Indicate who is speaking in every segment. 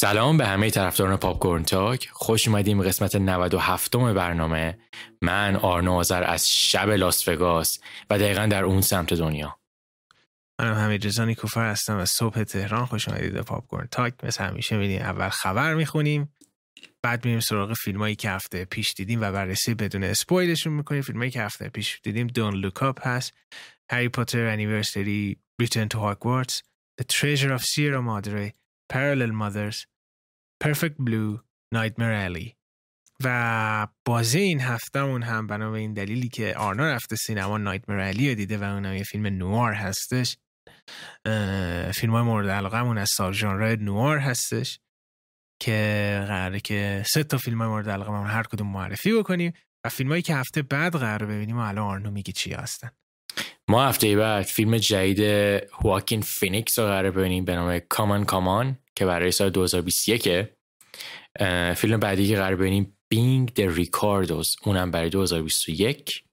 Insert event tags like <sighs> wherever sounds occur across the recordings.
Speaker 1: سلام به همه طرفداران پاپ تاک. خوش اومدین قسمت 97 برنامه. من آرنو آذر از شب لاس وگاس و دقیقا در اون سمت دنیا.
Speaker 2: منم حمید رزانی کوفر هستم از صبح تهران. خوش اومدید به پاپ تاک. مثل همیشه میدیم اول خبر می‌خونیم بعد میریم سراغ فیلمایی که هفته پیش دیدیم و بررسی بدون spoil شون می‌کنیم. فیلمایی که هفته پیش دیدیم Don't Look Up هست. Harry Potter anniversary Return to Hogwarts The Treasure of Sierra Madre Parallel Mothers Perfect Blue Nightmare Alley. و بازه این هفتهمون هم بنا به این دلیلی که آرنا رفته سینما نایتمر علی رو دیده و اونم یه فیلم نوار هستش. فیلم های مورد علاقه از سارجان نوار هستش که قراره که سه تا فیلم های مورد علاقه هر کدوم معرفی بکنیم و فیلم هایی که هفته بعد قراره ببینیم و الان آرنو میگه چی هستن.
Speaker 1: ما هفته بعد فیلم جدید هواکین فینیکس رو قراره ببینیم به نام C'mon C'mon که برای سال 2021 فیلم بعدی که قرار ببینیم Being the Ricardos اونم برای 2021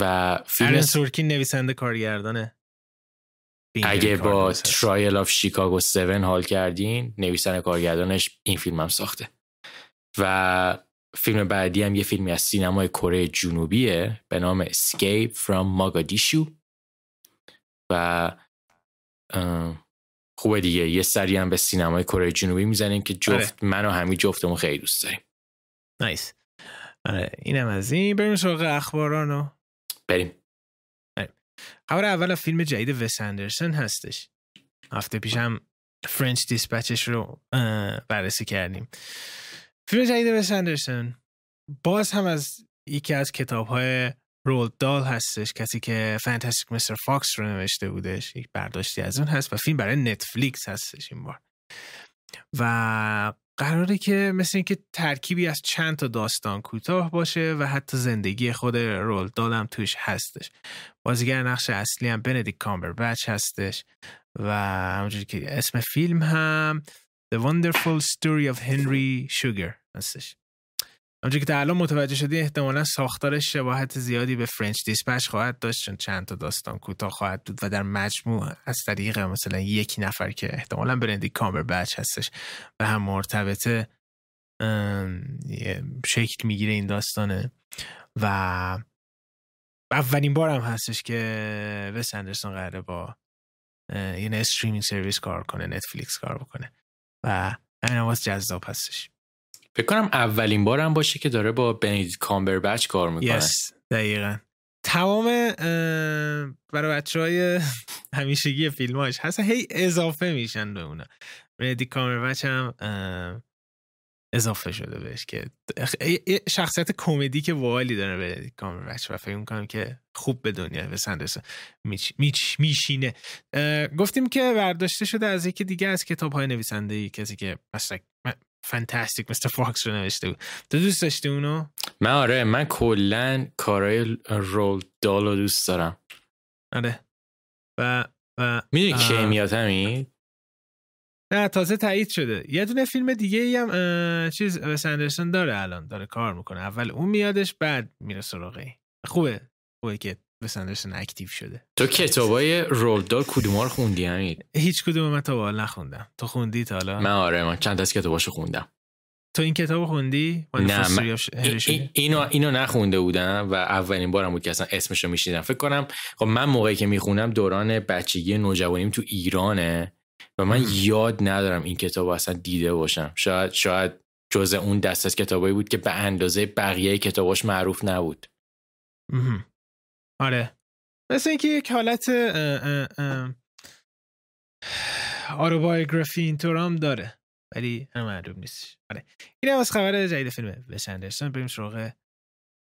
Speaker 1: و
Speaker 2: فیلم سورکین نویسنده کارگردانه.
Speaker 1: اگه با Trial of Chicago 7 حال کردین نویسنده کارگردانش این فیلم هم ساخته. و فیلم بعدی هم یه فیلمی از سینمای کره جنوبیه به نام Escape from Mogadishu. و خوبه دیگه. یه سری هم به سینمای کره جنوبی می‌زنیم که جفت آره. من و همین جفتمون خیلی دوست داریم.
Speaker 2: Nice آره اینم از این. بریم سراغ اخبارانو
Speaker 1: بریم.
Speaker 2: خبر اول فیلم جدید وس اندرسون هستش. هفته پیشم French Dispatch ش رو بررسی کردیم. فیلم جدید وس اندرسون. باز هم از یکی از کتاب های رول دال هستش کسی که Fantastic Mr. Fox رو نوشته بودش یک برداشتی از اون هست و فیلم برای نتفلیکس هستش این بار. و قراره که مثل اینکه ترکیبی از چند تا داستان کوتاه باشه و حتی زندگی خود رول دالم توش هستش. بازیگر نقش اصلی هم بندیکت کامبربچ هستش و همونجوری که اسم فیلم هم The Wonderful Story of Henry Sugar. هستش. همونجور که تا الان متوجه شدی احتمالا ساختارش شباهت زیادی به فرنچ دیسپش خواهد داشت چون چند تا داستان کوتاه خواهد بود و در مجموع از طریق مثلا یک نفر که احتمالا برندی کامر بچ هستش و هم مرتبطه شکل می‌گیره این داستانه و اولین بار هم هستش که وس اندرسون قراره با یه streaming service کار کنه نتفلیکس کار بکنه و این آواز جذاب هستش.
Speaker 1: فکر کنم اولین بارم باشه که داره با بندیکت کامبربچ کار می‌کنه.
Speaker 2: Yes, دقیقا. تمام برای بچه های <laughs> همیشگی فیلماش هست. هی اضافه میشن به اونا. بندیکت کامبربچ هم اضافه شده بهش که شخصیت کمدی که والی داره بندیکت کامبربچ و فکر می‌کنم که خوب به دنیای وس اندرسون match میشینه. گفتیم که برداشته شده از یکی دیگه از کتاب های نویسنده ای کسی که Fantastic Mr. Fox رو نوشته بود. تو دوست داشتی اونو؟
Speaker 1: من آره من کلا کارهای رول دال رو دوست دارم.
Speaker 2: آره. و و
Speaker 1: می‌دونی که میاد همین؟
Speaker 2: نه تازه تایید شده. یه دونه فیلم دیگه ای هم چیز وس اندرسون داره الان داره کار می‌کنه. اول اون میادش بعد میره سراغه خوبه خوبه که وس اکتیو شده.
Speaker 1: تو کتابای رولدال کدوم رو خوندی همین
Speaker 2: هیچ کدوم من تا نخوندم. تو خوندی تا حالا؟
Speaker 1: من آره من چند از کتاباشو خوندم.
Speaker 2: تو این کتاب خوندی؟
Speaker 1: نه من اینو اینو نخونده بودم و اولین بارم بود که اصلا اسمشو میشیدم فکر کنم خب من موقعی که می‌خونم دوران بچگی نوجوانیم تو ایرانه و من یاد ندارم این کتاب اصلا دیده باشم. شاید شاید جزء اون دست از کتابایی بود که به اندازه بقیه کتاباش معروف نبود.
Speaker 2: آره. مثل اینکه یک حالت autobiography اینطور هم داره. ولی هم معلوم نیست آره. این هم از خبر جدید فیلم وس اندرسون. بریم سراغ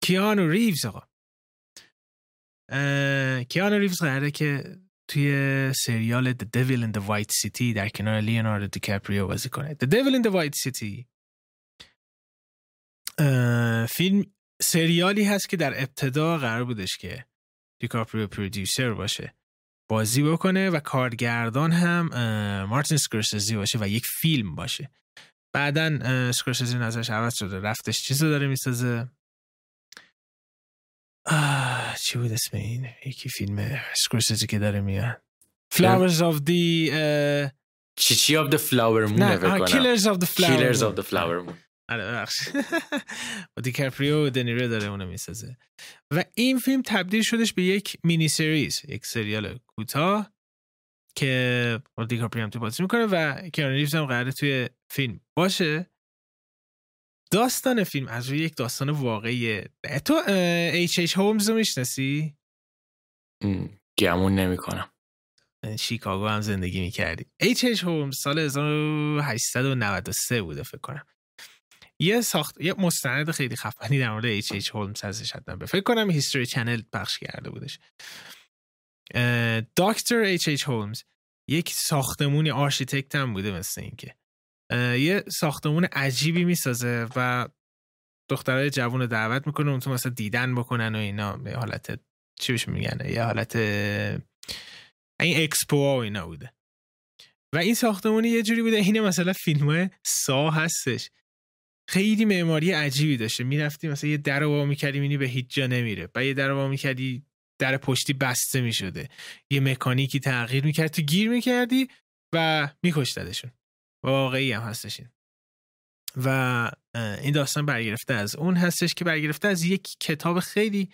Speaker 2: کیانو ریوز آقا. کیانو ریوز قراره که توی سریال The Devil in the White City در کنار لیوناردو دیکاپریو بازی کنه. The Devil in the White City. فیلم سریالی هست که در ابتدا قرار بودش که دیکاپریو producer باشه. بازی بکنه و کارگردان هم مارتین سکورسزی باشه و یک فیلم باشه. بعدا سکورسزی نظرش عوض شده. رفتش چیز رو داره می‌سازه. چی بود اسم این؟ یکی فیلم سکورسزی که داره میاد Flowers of the
Speaker 1: چی چی of the flower moon
Speaker 2: نه Killers of the flower
Speaker 1: Killers of the flower moon.
Speaker 2: آره بخش با <laughs> دیکاپریو و دنیرو داره اونو می‌سازه. و این فیلم تبدیل شدش به یک mini series یک سریال کوتاه که دیکاپریو هم تو بازی می‌کنه و کیانو ریوز هم قراره توی فیلم باشه. داستان فیلم از روی یک داستان واقعیه تو H. H. Holmes رو می‌شناسی؟
Speaker 1: گمون نمی کنم
Speaker 2: شیکاگو هم زندگی می‌کردی. H. H. Holmes سال 1893 بوده فکر کنم. یه ساخت یه مستند خیلی خفنی در مورد H. H. Holmes هستش حتما فکر کنم History Channel پخش کرده بودش. دکتر H. H. Holmes یک ساختمونی architect هم بوده مثل اینکه. یه ساختمون عجیبی می‌سازه و دخترای جوون دعوت می‌کنه اون تو مثلا دیدن بکنن و اینا. به حالت چی بهش میگن؟ یه حالت این expo و اینا بوده. و این ساختمونی یه جوری بوده اینه مثلا فیلم سا هستش. خیلی معماری عجیبی داشته. می‌رفتی مثلا یه در وا می‌کردی می‌بینی به هیچ جا نمیره. و یه در وا می‌کردی در پشتی بسته می‌شده. یه مکانیکی تغییر می‌کرد. تو گیر می‌کردی و میکشتدشون. واقعی هم هستش این. و این داستان برگرفته از اون هستش که برگرفته از یک کتاب خیلی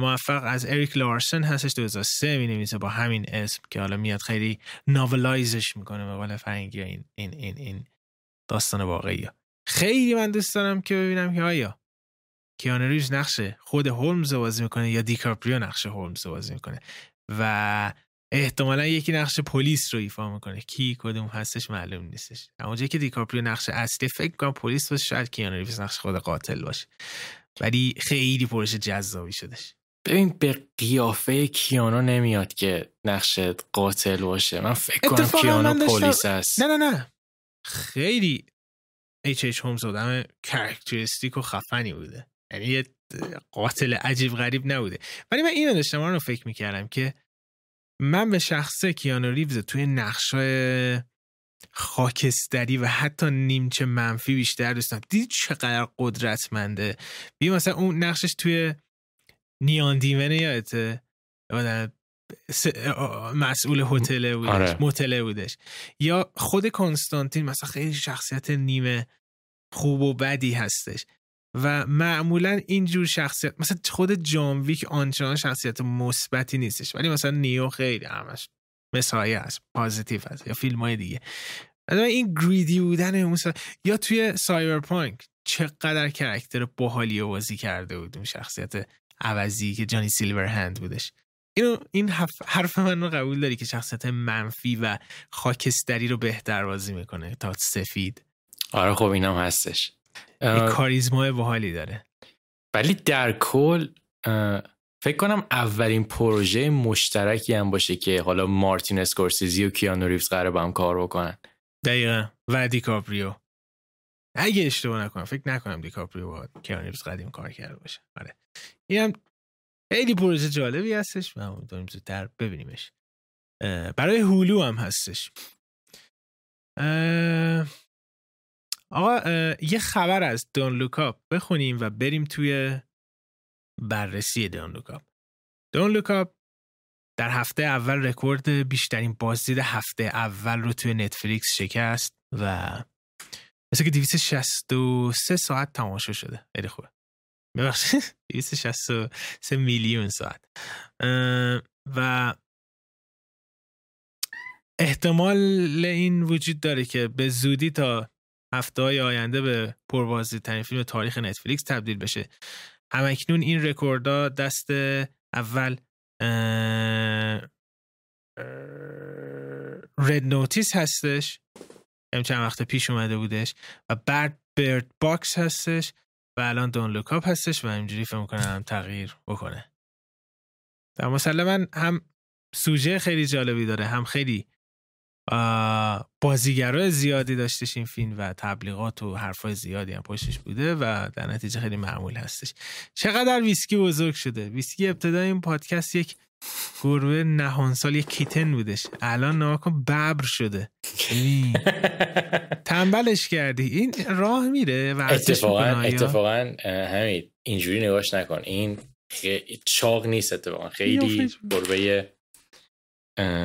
Speaker 2: موفق از اریک لارسن هستش 2003 می نویسه با همین اسم که حالا میاد خیلی novelize ش می‌کنه به قول فرنگی این این این این داستان واقعی خیلی من دوست دارم که ببینم که آیا کیانو ریوز نقش خود هولمز بازی می‌کنه یا دیکاپریو نقش هولمز بازی می‌کنه. و احتمالا یکی نقش پلیس رو ایفا می‌کنه. کی کدوم هستش معلوم نیستش. اونجا که دیکاپریو نقش اصلی فکر کنم پلیس باشه شاید کیانو ریوز نقش خود قاتل باشه. ولی خیلی پرش جذابی شدش
Speaker 1: ببین به قیافه کیانو نمیاد که نقش قاتل باشه. من فکر کنم کیانو پلیس هست.
Speaker 2: نه نه نه. خیلی H. H. Holmes آدم characteristic و خفنی بوده. یعنی یه قاتل عجیب غریب نبوده. ولی من اینو داشتم رو فکر می‌کردم که من به شخصه کیانو ریوز توی نقشای خاکستری و حتی نیمچه منفی بیشتر دوستم. دید چقدر قدرتمنده؟ بیا مثلا اون نقشش توی نیان دیمنه یادته مسئول هتل بودش آره. بودش. یا خود کنستانتین مثلا خیلی شخصیت نیمه خوب و بدی هستش. و معمولا اینجور شخصیت مثلا خود جانویک آنچنان شخصیت مثبتی نیستش ولی مثلا نیو خیلی همش مسایه است پازیتیو هست یا فیلم های دیگه این گریدی بودن مثلا یا توی Cyberpunk چقدر character باحالی بازی کرده بود اون شخصیت عوضی که Johnny Silverhand بودش. اینو این حرف من رو قبول داری که شخصیت منفی و خاکستری رو بهتر بازی می‌کنه تا سفید؟
Speaker 1: آره خب اینم هستش.
Speaker 2: کاریزما باحالی داره.
Speaker 1: ولی در کل فکر کنم اولین پروژه مشترکی هم باشه که حالا مارتین اسکورسیزی و کیانو ریوز قراره با هم کار بکنن.
Speaker 2: دقیقا. و دیکاپریو. اگه اشتباه نکنم فکر نکنم دیکاپریو با کیانو ریوز قدیم کار کرده باشه. آره. اینم خیلی پروژه جالبی هستش و داریم زودتر ببینیمش. برای Hulu هم هستش. آقا یه خبر از Don't Look Up بخونیم و بریم توی بررسی Don't Look Up Don't Look Up در هفته اول رکورد بیشترین بازدید هفته اول رو توی نتفلیکس شکست و مثل که 263 ساعت تماشا شده. خیلی خوبه. ببخشید. <laughs> 263 میلیون ساعت. و احتمال این وجود داره که به زودی تا هفته های آینده به پربازدید ترین فیلم تاریخ نتفلیکس تبدیل بشه. هم‌اکنون این رکوردها دست اول Red Notice هستش. هم چند وقت پیش اومده بودش. و بعد Bird Box هستش. و الان Don't Look Up هستش و اینجوری فکر می‌کنم تغییر بکنه. در مسلما هم سوژه خیلی جالبی داره هم خیلی بازیگرای زیادی داشتش این فیلم و تبلیغات و حرفای زیادی هم پشتش بوده و در نتیجه خیلی معمول هستش. چقدر ویسکی بزرگ شده. ویسکی ابتدا این پادکست یک گروه نهانسال یک کیتن بودش. الان ناکن ببر شده. تنبلش کردی. این راه میره و
Speaker 1: اتفاقا اتفاقا همین اینجوری نگاش نکن. این چاق نیست اتفاقا. خیلی گربه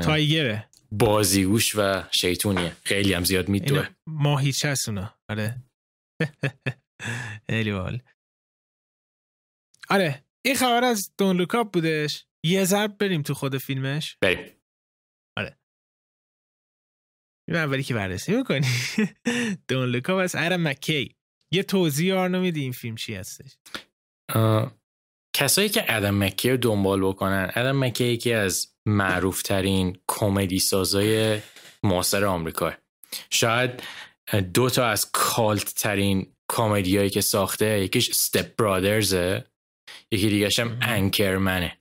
Speaker 2: تایگره.
Speaker 1: بازیگوش و شیطونیه. خیلی هم زیاد میدوه.
Speaker 2: ماهیچه هست اونا؟ آره. <laughs> خیلی بال آره این خبر از Don't Look Up بودش. یه ضرب بریم تو خود فیلمش.
Speaker 1: بریم.
Speaker 2: آره. این اولی که بررسی می‌کنی. <laughs> Don't Look Up از ادم مکی. یه توضیح آرنو میدی این فیلم چی هستش؟
Speaker 1: کسایی که ادم مکی رو دنبال بکنن ادم مکی یکی از معروفترین کمدی سازای معاصر آمریکا. شاید دو تا از کالت ترین کمدیایی که ساخته یکیش استپ برادرزه یکی دیگه هم انکرمنه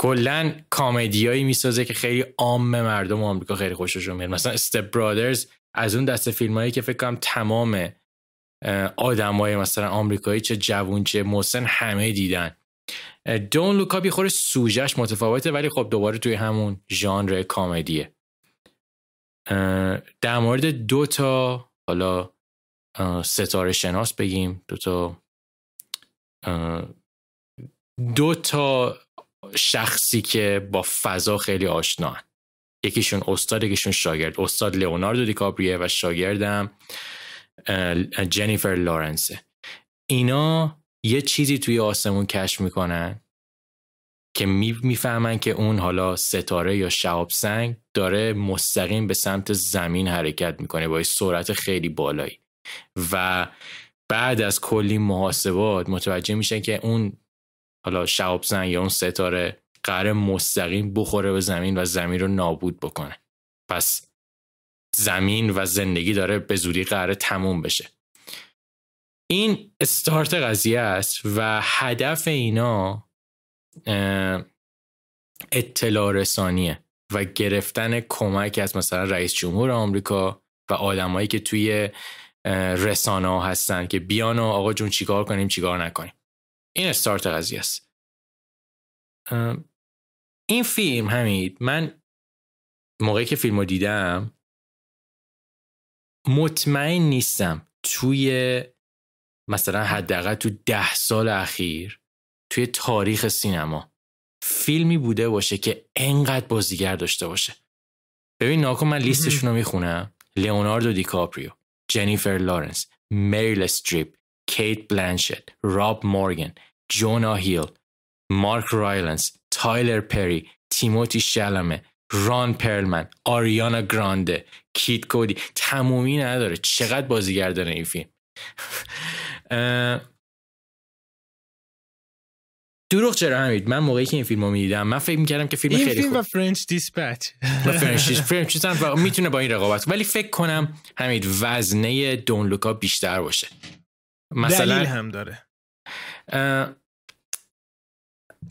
Speaker 1: کلا کامدیایی می‌سازه که خیلی عام مردم آمریکا خیلی خوششون میاد. مثلا استپ برادرز از اون دسته فیلمایی که فکر کنم تمام آدمای مثلا آمریکایی چه جوون چه مسن همه دیدن. دون لوکا بی خوره سوژش متفاوته ولی خب دوباره توی همون ژانر کامدیه. در مورد دو تا حالا ستاره شناس بگیم. دو تا دو تا شخصی که با فضا خیلی آشنا یکیشون استاد یکیشون شاگرد. استاد لئوناردو دیکاپریه و شاگردم جنیفر لارنسه. اینا یه چیزی توی آسمون کشف می‌کنن که می‌فهمن که اون حالا ستاره یا شهاب سنگ داره مستقیم به سمت زمین حرکت می‌کنه با سرعت خیلی بالایی. و بعد از کلی محاسبات متوجه میشن که اون حالا شهاب سنگ یا اون ستاره قرار مستقیم بخوره به زمین و زمین رو نابود بکنه. پس زمین و زندگی داره به زودی قرار تموم بشه. این استارت قضیه است و هدف اینا اطلاع رسانیه و گرفتن کمک از مثلا رئیس جمهور آمریکا و آدمایی که توی رسانه ها هستن که بیان و آقا جون چیکار کنیم چیکار نکنیم. این استارت قضیه است. این فیلم همید من موقعی که فیلم رو دیدم مطمئن نیستم توی مثلا حداقل تو ده سال اخیر توی تاریخ سینما فیلمی بوده باشه که انقدر بازیگر داشته باشه. ببین ناکن من لیستشون رو می‌خونم. لئوناردو دیکاپریو جنیفر لارنس میریل استریپ کیت بلانشت راب مورگن جونا هیل مارک رایلنس تایلر پری تیموتی شلمی ران پرلمن آریانا گرانده کید کادی. تمومی نداره. چقدر بازیگر داره این فیلم؟ دروغ چرا همید من موقعی که این فیلم رو می‌دیدم من فکر می‌کردم که فیلم
Speaker 2: این
Speaker 1: خیلی
Speaker 2: فیلم
Speaker 1: خوب.
Speaker 2: و French Dispatch.
Speaker 1: و French <laughs> و می‌تونه با این رقابت ولی فکر کنم همین وزنه Don't Look Up بیشتر باشه.
Speaker 2: مثلا دلیل هم داره.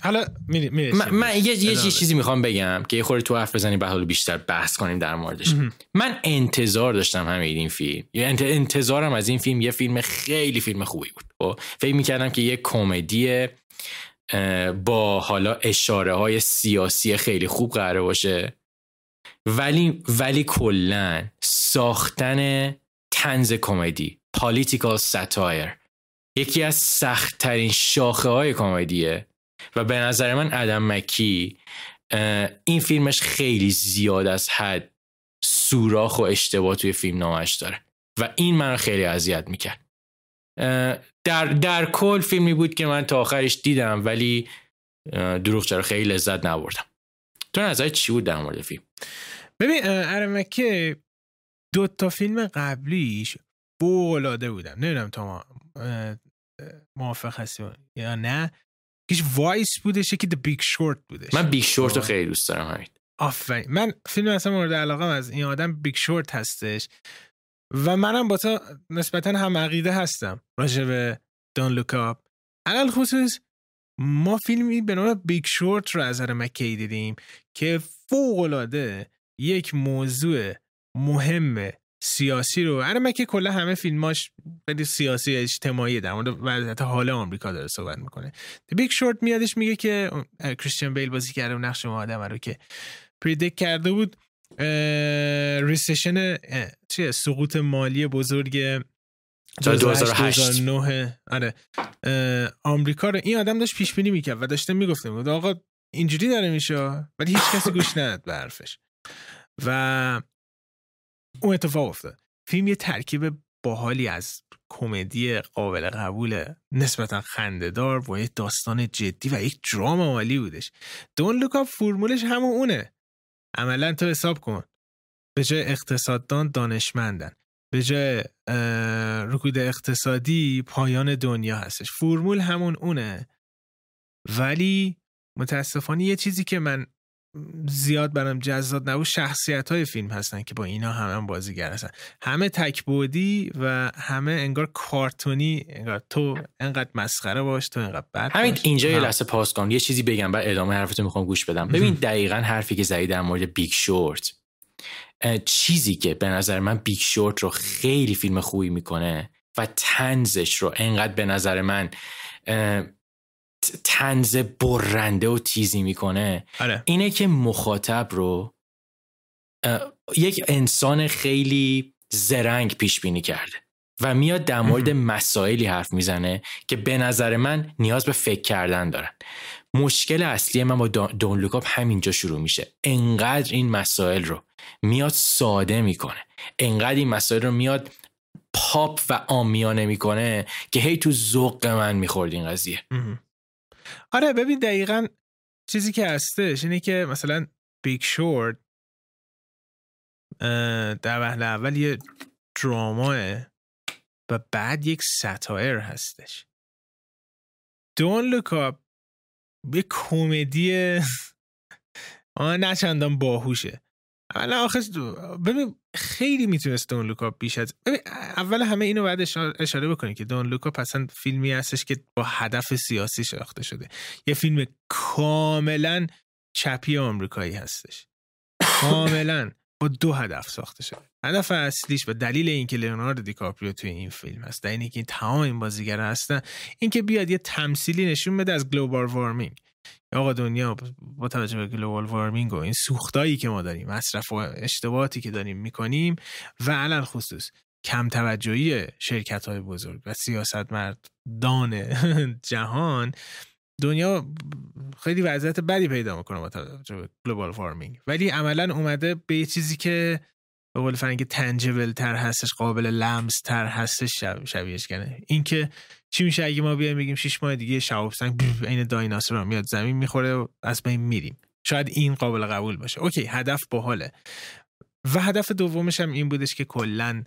Speaker 2: حالا می
Speaker 1: من, من یه, یه چیزی می‌خوام بگم که یه خورده تو حرف بزنیم به حال بیشتر بحث کنیم در موردش. من انتظار داشتم همه این فیلم. انتظارم از این فیلم یه فیلم خیلی فیلم خوبی بود. خب، فکر می‌کردم که یه کمدی با حالا اشاره های سیاسی خیلی خوب قراره باشه. ولی ولی کلا ساختن طنز کمدی political satire یکی از سختترین شاخه های کمدیه. و به نظر من ادم مکی این فیلمش خیلی زیاد از حد سوراخ و اشتباه توی فیلم‌نامه‌ش داره و این من خیلی اذیت می‌کرد. در, در کل فیلمی بود که من تا آخرش دیدم ولی دروغ چرا خیلی لذت نبردم. تو نظر چی بود در مورد فیلم؟
Speaker 2: ببین ادم مکی دو تا فیلم قبلیش بولاده بودم نمی‌دونم تا موافق هستی یا نه. یکیش Vice بودش یکی The Big Short بودش.
Speaker 1: من Big Short رو. خیلی دوست دارم همین
Speaker 2: آفرین. من فیلم اصلا مورد علاقه از این آدم Big Short هستش. و منم با تو نسبتا هم عقیده هستم راجع به Don't Look Up علی الخصوص ما فیلمی به نام Big Short رو از مکی دیدیم که فوق العاده یک موضوع مهم سیاسی رو. ادم مکی کلا همه فیلماش خیلی سیاسی اجتماعی در مورد وضعیت حال آمریکا داره صحبت می‌کنه. Big Short میادش میگه که کریستیان بیل بازی کرده نقش آدم رو که پریدیک کرده بود. ریسیشن چیه سقوط مالی بزرگ 2009 آره. آمریکا رو این آدم داشت پیش بینی می‌کرد و داشته می‌گفته بود آقا اینجوری داره میشه؟ ولی هیچ کسی گوش نداد به حرفش. و اون اتفاق افتاد. فیلم یه ترکیب باحالی از کمدی قابل قبول نسبتا خندهدار با یه داستان جدی و یک درام عالی بودش. دون لوکا فرمولش همون اونه. عملا تو حساب کن. به جای اقتصاددان دانشمندن. به جای رکود اقتصادی پایان دنیا هستش. فرمول همون اونه. ولی متاسفانه یه چیزی که من زیاد برام جذاب نبود شخصیت های فیلم هستن که با اینا همه هم بازیگر هستن. همه تکبودی و همه انگار کارتونی انگار تو انقدر مسخره باش تو انقدر بد
Speaker 1: همین اینجا یه لحظه پاس کن. یه چیزی بگم بعد ادامه حرفتو می‌خوام گوش بدم. ببین دقیقا حرفی که زدی در مورد Big Short. چیزی که به نظر من Big Short رو خیلی فیلم خوبی می‌کنه و طنزش رو انقدر به نظر من طنز برنده و تیزی می‌کنه.
Speaker 2: آره.
Speaker 1: اینه که مخاطب رو یک انسان خیلی زرنگ پیش بینی کرده و میاد در مورد مسائلی حرف می‌زنه که به نظر من نیاز به فکر کردن دارن. مشکل اصلی من با Don't Look Up همینجا شروع میشه. انقدر این مسائل رو میاد ساده می‌کنه. انقدر این مسائل رو میاد پاپ و عامیانه می‌کنه که هی تو ذوق من می‌خورد این قضیه.
Speaker 2: آره ببین دقیقا چیزی که هستش اینه که مثلا Big Short در وهله اول یه درامه و بعد یک satire هستش. Don't Look Up یه کمدی <laughs> آه نه چندان باهوشه. اولا آخه ببین خیلی می‌تونست Don't Look Up بیش از اول همه اینو باید اشاره بکنیم که Don't Look Up اصلا فیلمی هستش که با هدف سیاسی ساخته شده. یه فیلم کاملا چپی آمریکایی هستش. کاملا با دو هدف ساخته شده. هدف اصلیش و دلیل اینکه لئوناردو دیکاپریو توی این فیلم هست در اینکه این تمام این بازیگرا هستن اینکه بیاد یه تمثیلی نشون بده از global warming آقا دنیا با توجه به global warming و این سوختایی که ما داریم مصرف و اشتباهاتی که داریم می‌کنیم و علی الخصوص کم توجهی شرکت های بزرگ و سیاستمردان <laughs> جهان دنیا خیلی وضعیت بدی پیدا می‌کنه با توجه به global warming ولی عملا اومده به چیزی که به قول فرنگی tangible تر هستش قابل لمس تر هستش شب شبیهش کنه. اینکه چی میشه اگه ما بیایم بگیم شش ماه دیگه شهاب سنگ عین دایناسور میاد زمین می‌خوره و از بین میریم. شاید این قابل قبول باشه. okay هدف باحاله. و هدف دومش هم این بودش که کلا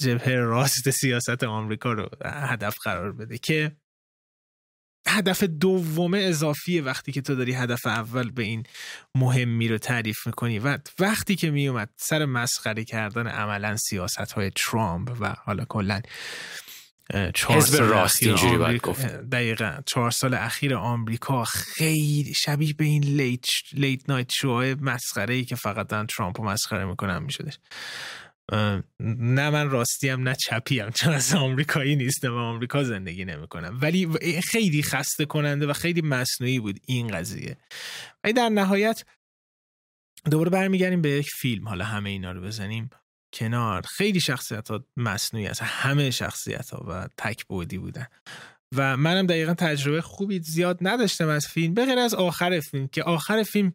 Speaker 2: جبهه راست سیاست آمریکا رو هدف قرار بده که هدف دوم اضافیه وقتی که تو داری هدف اول به این مهمی رو تعریف می‌کنی. و وقتی که میومد سر مسخره کردن عملا سیاست های ترامپ و حالا کلا
Speaker 1: حزب راست اینجوری باید گفت.
Speaker 2: دقیقا. چهار سال اخیر آمریکا خیلی شبیه به این لیت, لیت نایت شوهای مسخره ای که فقط دارن ترامپ رو مسخره می‌کنن میشدش. نه من راستی هم نه چپی هم چون از آمریکایی نیستم و آمریکا زندگی نمی‌کنم ولی خیلی خسته کننده و خیلی مصنوعی بود این قضیه. ولی در نهایت دوباره برمیگردیم به یک فیلم. حالا همه اینا رو بزنیم کنار. خیلی شخصیت ها مصنوعی هست همه شخصیت ها و تک بودی بودن. و منم دقیقا تجربه خوبی زیاد نداشتم از فیلم. به غیر از آخر فیلم که آخر فیلم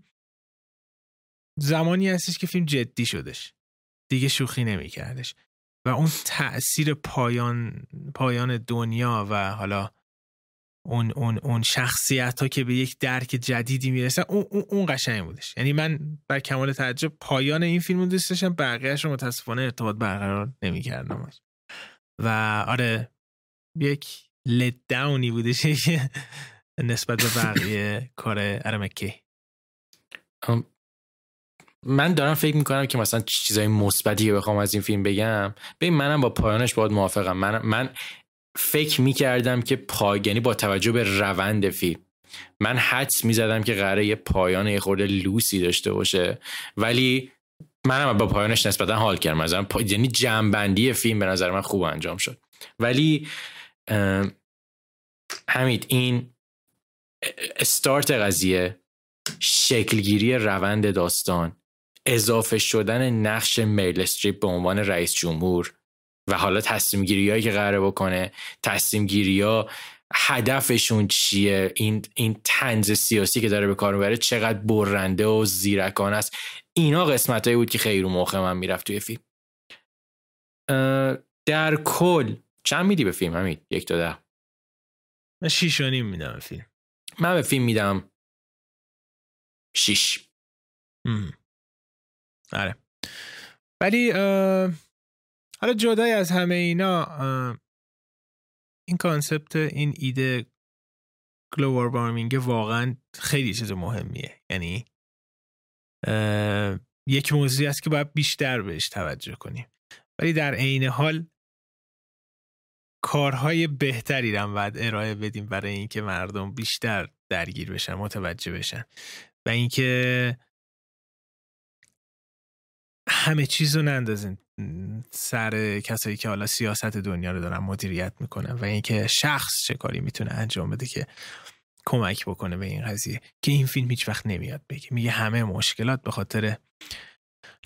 Speaker 2: زمانی هستش که فیلم جدی شدش دیگه شوخی نمیکردش. و اون تاثیر پایان پایان دنیا و حالا اون اون اون شخصیت ها که به یک درک جدیدی می‌رسن اون اون, اون قشنگ بودش. یعنی من بر کمال تعجب پایان این فیلم رو دوست داشتم بقیه‌اش رو متاسفانه ارتباط برقرار نمی‌کردم و آره یک لت داونی بودش <laughs> نسبت به بقیه کار ارمکی.
Speaker 1: من دارم فکر می‌کنم که مثلا چیزای مثبتی بخوام از این فیلم بگم. ببین منم با پایانش باید موافقم. من من فکر می‌کردم که پایانی با توجه به روند فیلم. من حدس می‌زدم که قراره یه پایان یه خورده لوسی داشته باشه. ولی منم با پایانش نسبتا حال کردم. مثلا پا... یعنی جنبندی فیلم به نظر من خوب انجام شد. ولی همین این استارت قضیه شکلگیری روند داستان اضافه شدن نقش میل استریپ به عنوان رئیس جمهور و حالا تصمیم گیری هایی که قراره بکنه تصمیم گیری ها هدفشون چیه؟ این این تنز سیاسی که داره به کار می‌بره چقدر برنده و زیرکان است؟ اینا قسمت بود که خیلی رو مخ من می‌رفت توی فیلم. در کل چند میدی به فیلم همین یک تا ده.
Speaker 2: من شیش و نیم میدم فیلم.
Speaker 1: من به فیلم میدم شیش.
Speaker 2: آره. ولی حالا جدای از همه اینا این concept این ایده global warming واقعا خیلی چیز مهمیه. یعنی یک موضوعی است که باید بیشتر بهش توجه کنیم. ولی در عین حال کارهای بهتری رو باید ارائه بدیم برای اینکه مردم بیشتر درگیر بشن متوجه بشن. و اینکه همه چیز رو نندازین. سر کسایی که حالا سیاست دنیا رو دارن مدیریت می‌کنن و اینکه شخص چه کاری می‌تونه انجام بده که کمک بکنه به این قضیه. که این فیلم هیچ وقت نمیاد بگه. میگه همه مشکلات به خاطر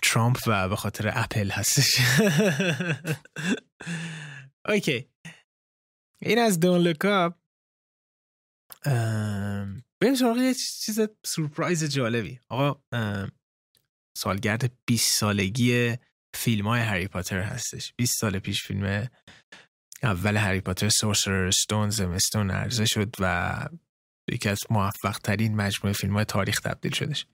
Speaker 2: ترامپ و به خاطر اپل هستش. <laughs> okay. این از Don't Look Up بریم سراغ یه چیز surprise جالبی. آقا سالگرد 20 سالگی فیلم های هری پاتر هستش. 20 سال پیش فیلم اول هری پاتر Sorcerer's Stone زمستون عرضه شد و یکی از موفق ترین مجموعه فیلم های تاریخ تبدیل شدش.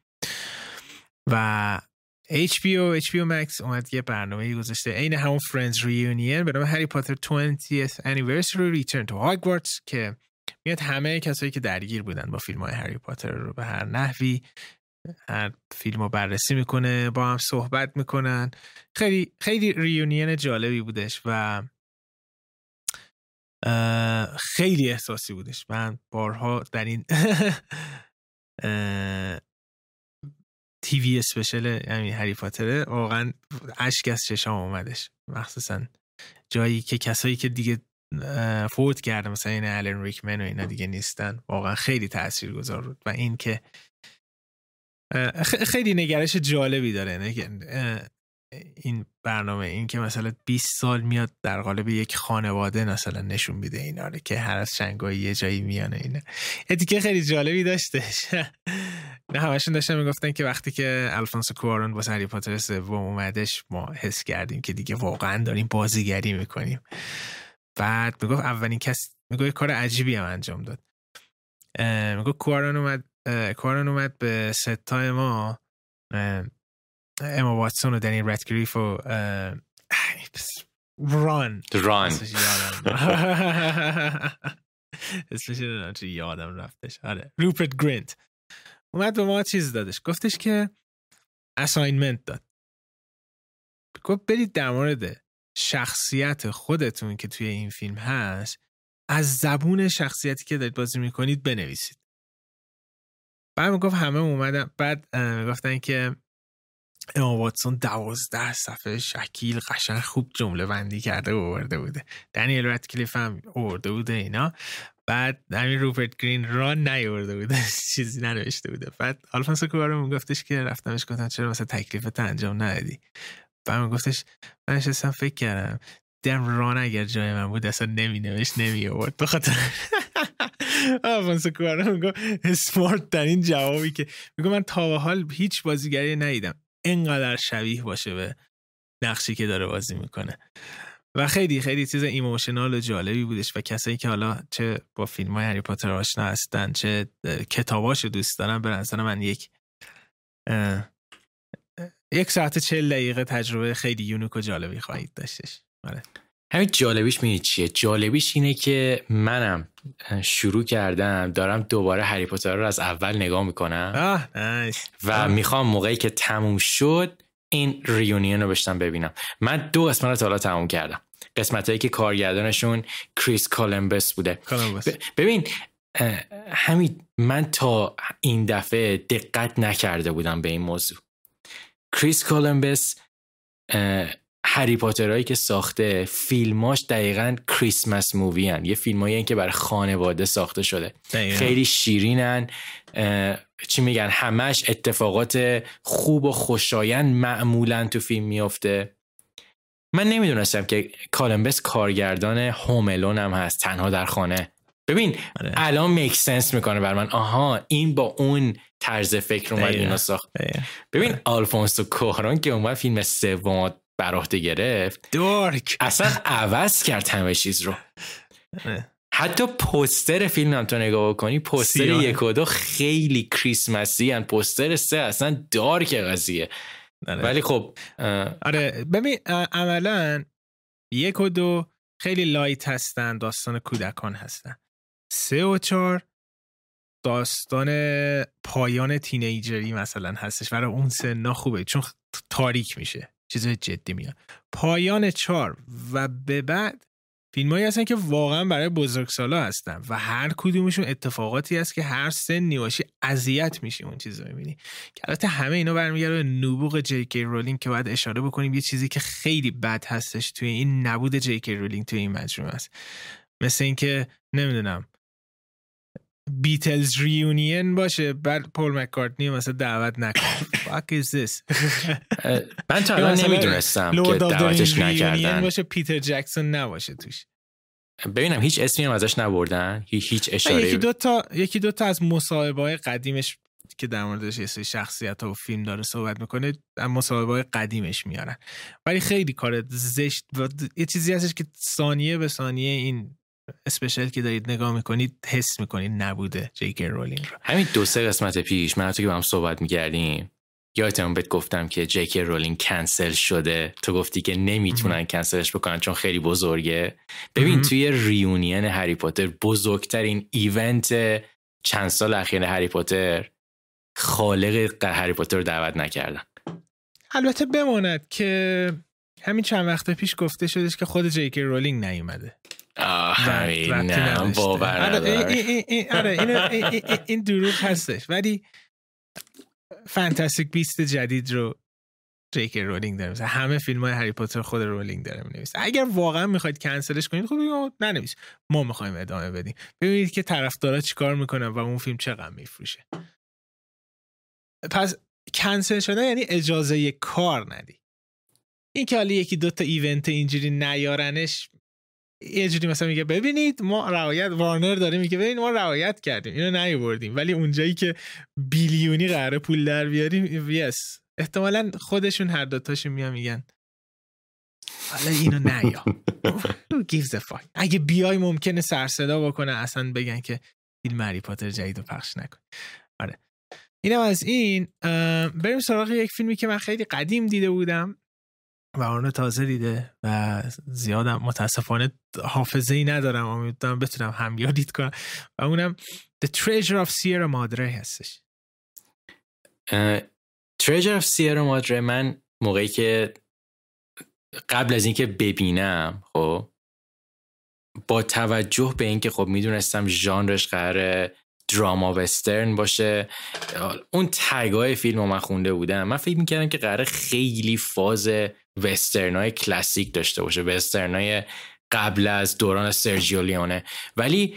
Speaker 2: و HBO HBO Max اومد یه برنامه گذاشته. عین همون فرندز ریونین به نام هری پاتر 20th Anniversary Return to Hogwarts که میاد همه کسایی که درگیر بودن با فیلم های هری پاتر رو به هر نحوی فیلم رو بررسی می‌کنه با هم صحبت می‌کنن. خیلی خیلی ریونین جالبی بودش و خیلی احساسی بودش. من بارها در این <laughs> تیوی اسپشل همین هری پاتره واقعا اشک از چشام اومدش. مخصوصا جایی که کسایی که دیگه فوت کرده مثلا این الن ریکمن و اینا دیگه نیستن. واقعا خیلی تأثیر گذار بود. و این که خیلی نگرش جالبی داره این برنامه این که مثلا 20 سال میاد در قالب یک خانواده مثلا نشون میده اینا رو که هر از شنگایی یه جایی میانه اینا. دیگه خیلی جالبی داشتش. <laughs> نه همشون داشتن می‌گفتن که وقتی که الفونسو کوارون با هری پاتر سوم اومدش ما حس کردیم که دیگه واقعا داریم بازیگری می‌کنیم. بعد می‌گفت اولین کس می‌گفت کار عجیبی هم انجام داد. می‌گفت کوارون اومد کوارون اومد به ستای ما اما واتسون و دنی رتگریف و ران.
Speaker 1: ران.
Speaker 2: اسمش <laughs> یادم رفتش. آره روپرت گرینت. اومد به ما چیز دادش. گفتش که اساینمنت داد. گفت برید در مورد شخصیت خودتون که توی این فیلم هست از زبون شخصیتی که دارید بازی می‌کنید بنویسید. بعد می‌گفت همه اومدن بعد گفتن که اما واتسون دوازده صفحه شکیل قشنگ خوب جمله بندی کرده و آورده بوده. دنیل رتکلیف هم آورده بوده اینا. بعد همین روپرت گرین ران نیورده بوده <laughs> چیزی ننوشته بوده. بعد آلفونسو کوارو میگفتش که رفتمش گفتم چرا مثلا تکلیفت انجام ندادی؟ بعد میگفتش من نشستم فکر کردم دم ران اگر جای من بود اصلا نمی نوشت نمی آورد بخاطر آلفونسو کوارو میگو اسمارت این جوابی که میگو من تا حال هیچ بازیگری ندیدم. اینقدر شبیه باشه به نقشی که داره بازی می‌کنه. و خیلی خیلی چیز emotional و جالبی بودش و کسایی که حالا چه با فیلم های هری پاتر آشنا هستن چه کتاباش دوست دارن به نظر من یک یک ساعت چهل دقیقه تجربه خیلی unique و جالبی خواهید داشتش. آره.
Speaker 1: همین جالبیش می‌دونید چیه؟ جالبیش اینه که منم شروع کردم دارم دوباره هری پاتر رو از اول نگاه می‌کنم. و می‌خوام موقعی که تموم شد این reunion رو بشینم ببینم. من دو قسمت رو تا حالا تموم کردم. قسمت هایی که کارگردانشون کریس کلمبوس بوده. ببین همین من تا این دفعه دقت نکرده بودم به این موضوع. کریس کلمبوس هری پاترهایی که ساخته فیلماش دقیقا کریسمس مووی هن. یه فیلمایی که برای خانواده ساخته شده دقیقا. خیلی شیرینن چی میگن همش اتفاقات خوب و خوشایند معمولا تو فیلم میافته من نمی‌دونستم که کالمبس کارگردان هوملون هم هست تنها در خانه ببین آره. الان میک سنس می‌کنه بر من آها این با اون طرز فکر اومد اینو ساخت ببین آره. آلفونسو کوهران که اومد فیلم سوم بر عهده گرفت.
Speaker 2: دارک
Speaker 1: اصلا عوض کرد همه چیز رو. آره. حتی پوستر فیلم هم تو نگاه کنی پوستر یک و دو خیلی کریسمسی هن. پوستر سه اصلا دارک قضیه. ولی خب
Speaker 2: آره ببین عملا یک و دو خیلی لایت هستن داستان کودکان هستن. سه و چهار داستان پایان تینیجری مثلا هستش. برای اون سنا خوبه چون تاریک میشه. چیز جدی میاد پایان چهار و به بعد فیلمایی هستن که واقعا برای بزرگسالا هستن و هر کدومشون اتفاقاتی هست که هر سنی باشی اذیت میشی اون چیز رو می‌بینی. که البته همه اینا برمیگرده به نبوغ جی کی رولینگ که باید اشاره بکنیم یه چیزی که خیلی بد هستش توی این نبود جی کی رولینگ توی این مجموعه است. مثل اینکه نمی‌دونم بیتلز reunion باشه. بعد پل مک‌کارتنی مثلا دعوت نکنه fuck is this? <laughs>
Speaker 1: من تا الان نمی‌دونستم که دعوتش نکردن.
Speaker 2: باشه پیتر جکسون نباشه توش.
Speaker 1: ببینم هیچ اسمی هم ازش نبردن؟ هیچ اشاره
Speaker 2: یکی دو تا یکی دو تا از مصاحبه های قدیمش که در موردش یه شخصیت و فیلم داره صحبت می‌کنه مصاحبه های قدیمش میارن. ولی خیلی کار زشت و یه چیزی هستش که ثانیه به ثانیه این special که دارید نگاه می‌کنید حس می‌کنید نبوده جیکر رولینگ رو.
Speaker 1: همین دو سه قسمت پیش من تو که با هم صحبت می‌کردیم یادتون بهت گفتم که جی کی رولینگ کنسل شده. تو گفتی که نمی‌تونن کنسلش بکنن چون خیلی بزرگه. ببین توی reunion هری پاتر بزرگترین event چند سال اخیر هری پاتر خالق هری پاتر رو دعوت نکردن.
Speaker 2: البته بماند که همین چند وقت پیش گفته شدش که خود جی کی رولینگ نیومده.
Speaker 1: همین نه باور
Speaker 2: آره این دروغ هستش. ولی Fantastic Beasts جدید رو جی کی رولینگ داره. همه فیلم های هری پاتر خود رولینگ داره می‌نویسه اگر واقعا می‌خواید کنسلش کنید خب ننویس. ما می‌خوایم ادامه بدیم. ببینید که طرفدارا چیکار می‌کنن و اون فیلم چقدر میفروشه. پس کنسل شده یعنی اجازه کار ندی. این که حالا یکی دوتا ایونت اینجوری نیارنش یه جوری مثلا میگه ببینید ما روایت وارنر داره میگه ببینید ما روایت کردیم اینو نیوردیم ولی اونجایی که بیلیونی قراره پول در بیاریم یس. احتمالا خودشون هر دوتاشون میان میگن حالا اینو نیا. <laughs> اگه بیای ممکنه سر صدا بکنه اصلا بگن که فیلم هری پاتر جدید رو پخش نکن. آره. اینم از این. بریم سراغ یک فیلمی که من خیلی قدیم دیده بودم. و اون تازه دیده و زیادم متاسفانه حافظه ای ندارم. امیدوارم بتونم هم یادید کنم. و اونم The Treasure of Sierra Madre هستش.
Speaker 1: uh, Treasure of Sierra Madre من موقعی که قبل از اینکه ببینم خب با توجه به اینکه خب می‌دونستم ژانرش قراره دراما وسترن باشه اون تگای فیلم رو من خونده بودم. من فکر می‌کردم که قراره خیلی فاز وسترن های کلاسیک داشته باشه وسترن های قبل از دوران سرجیو لیونه. ولی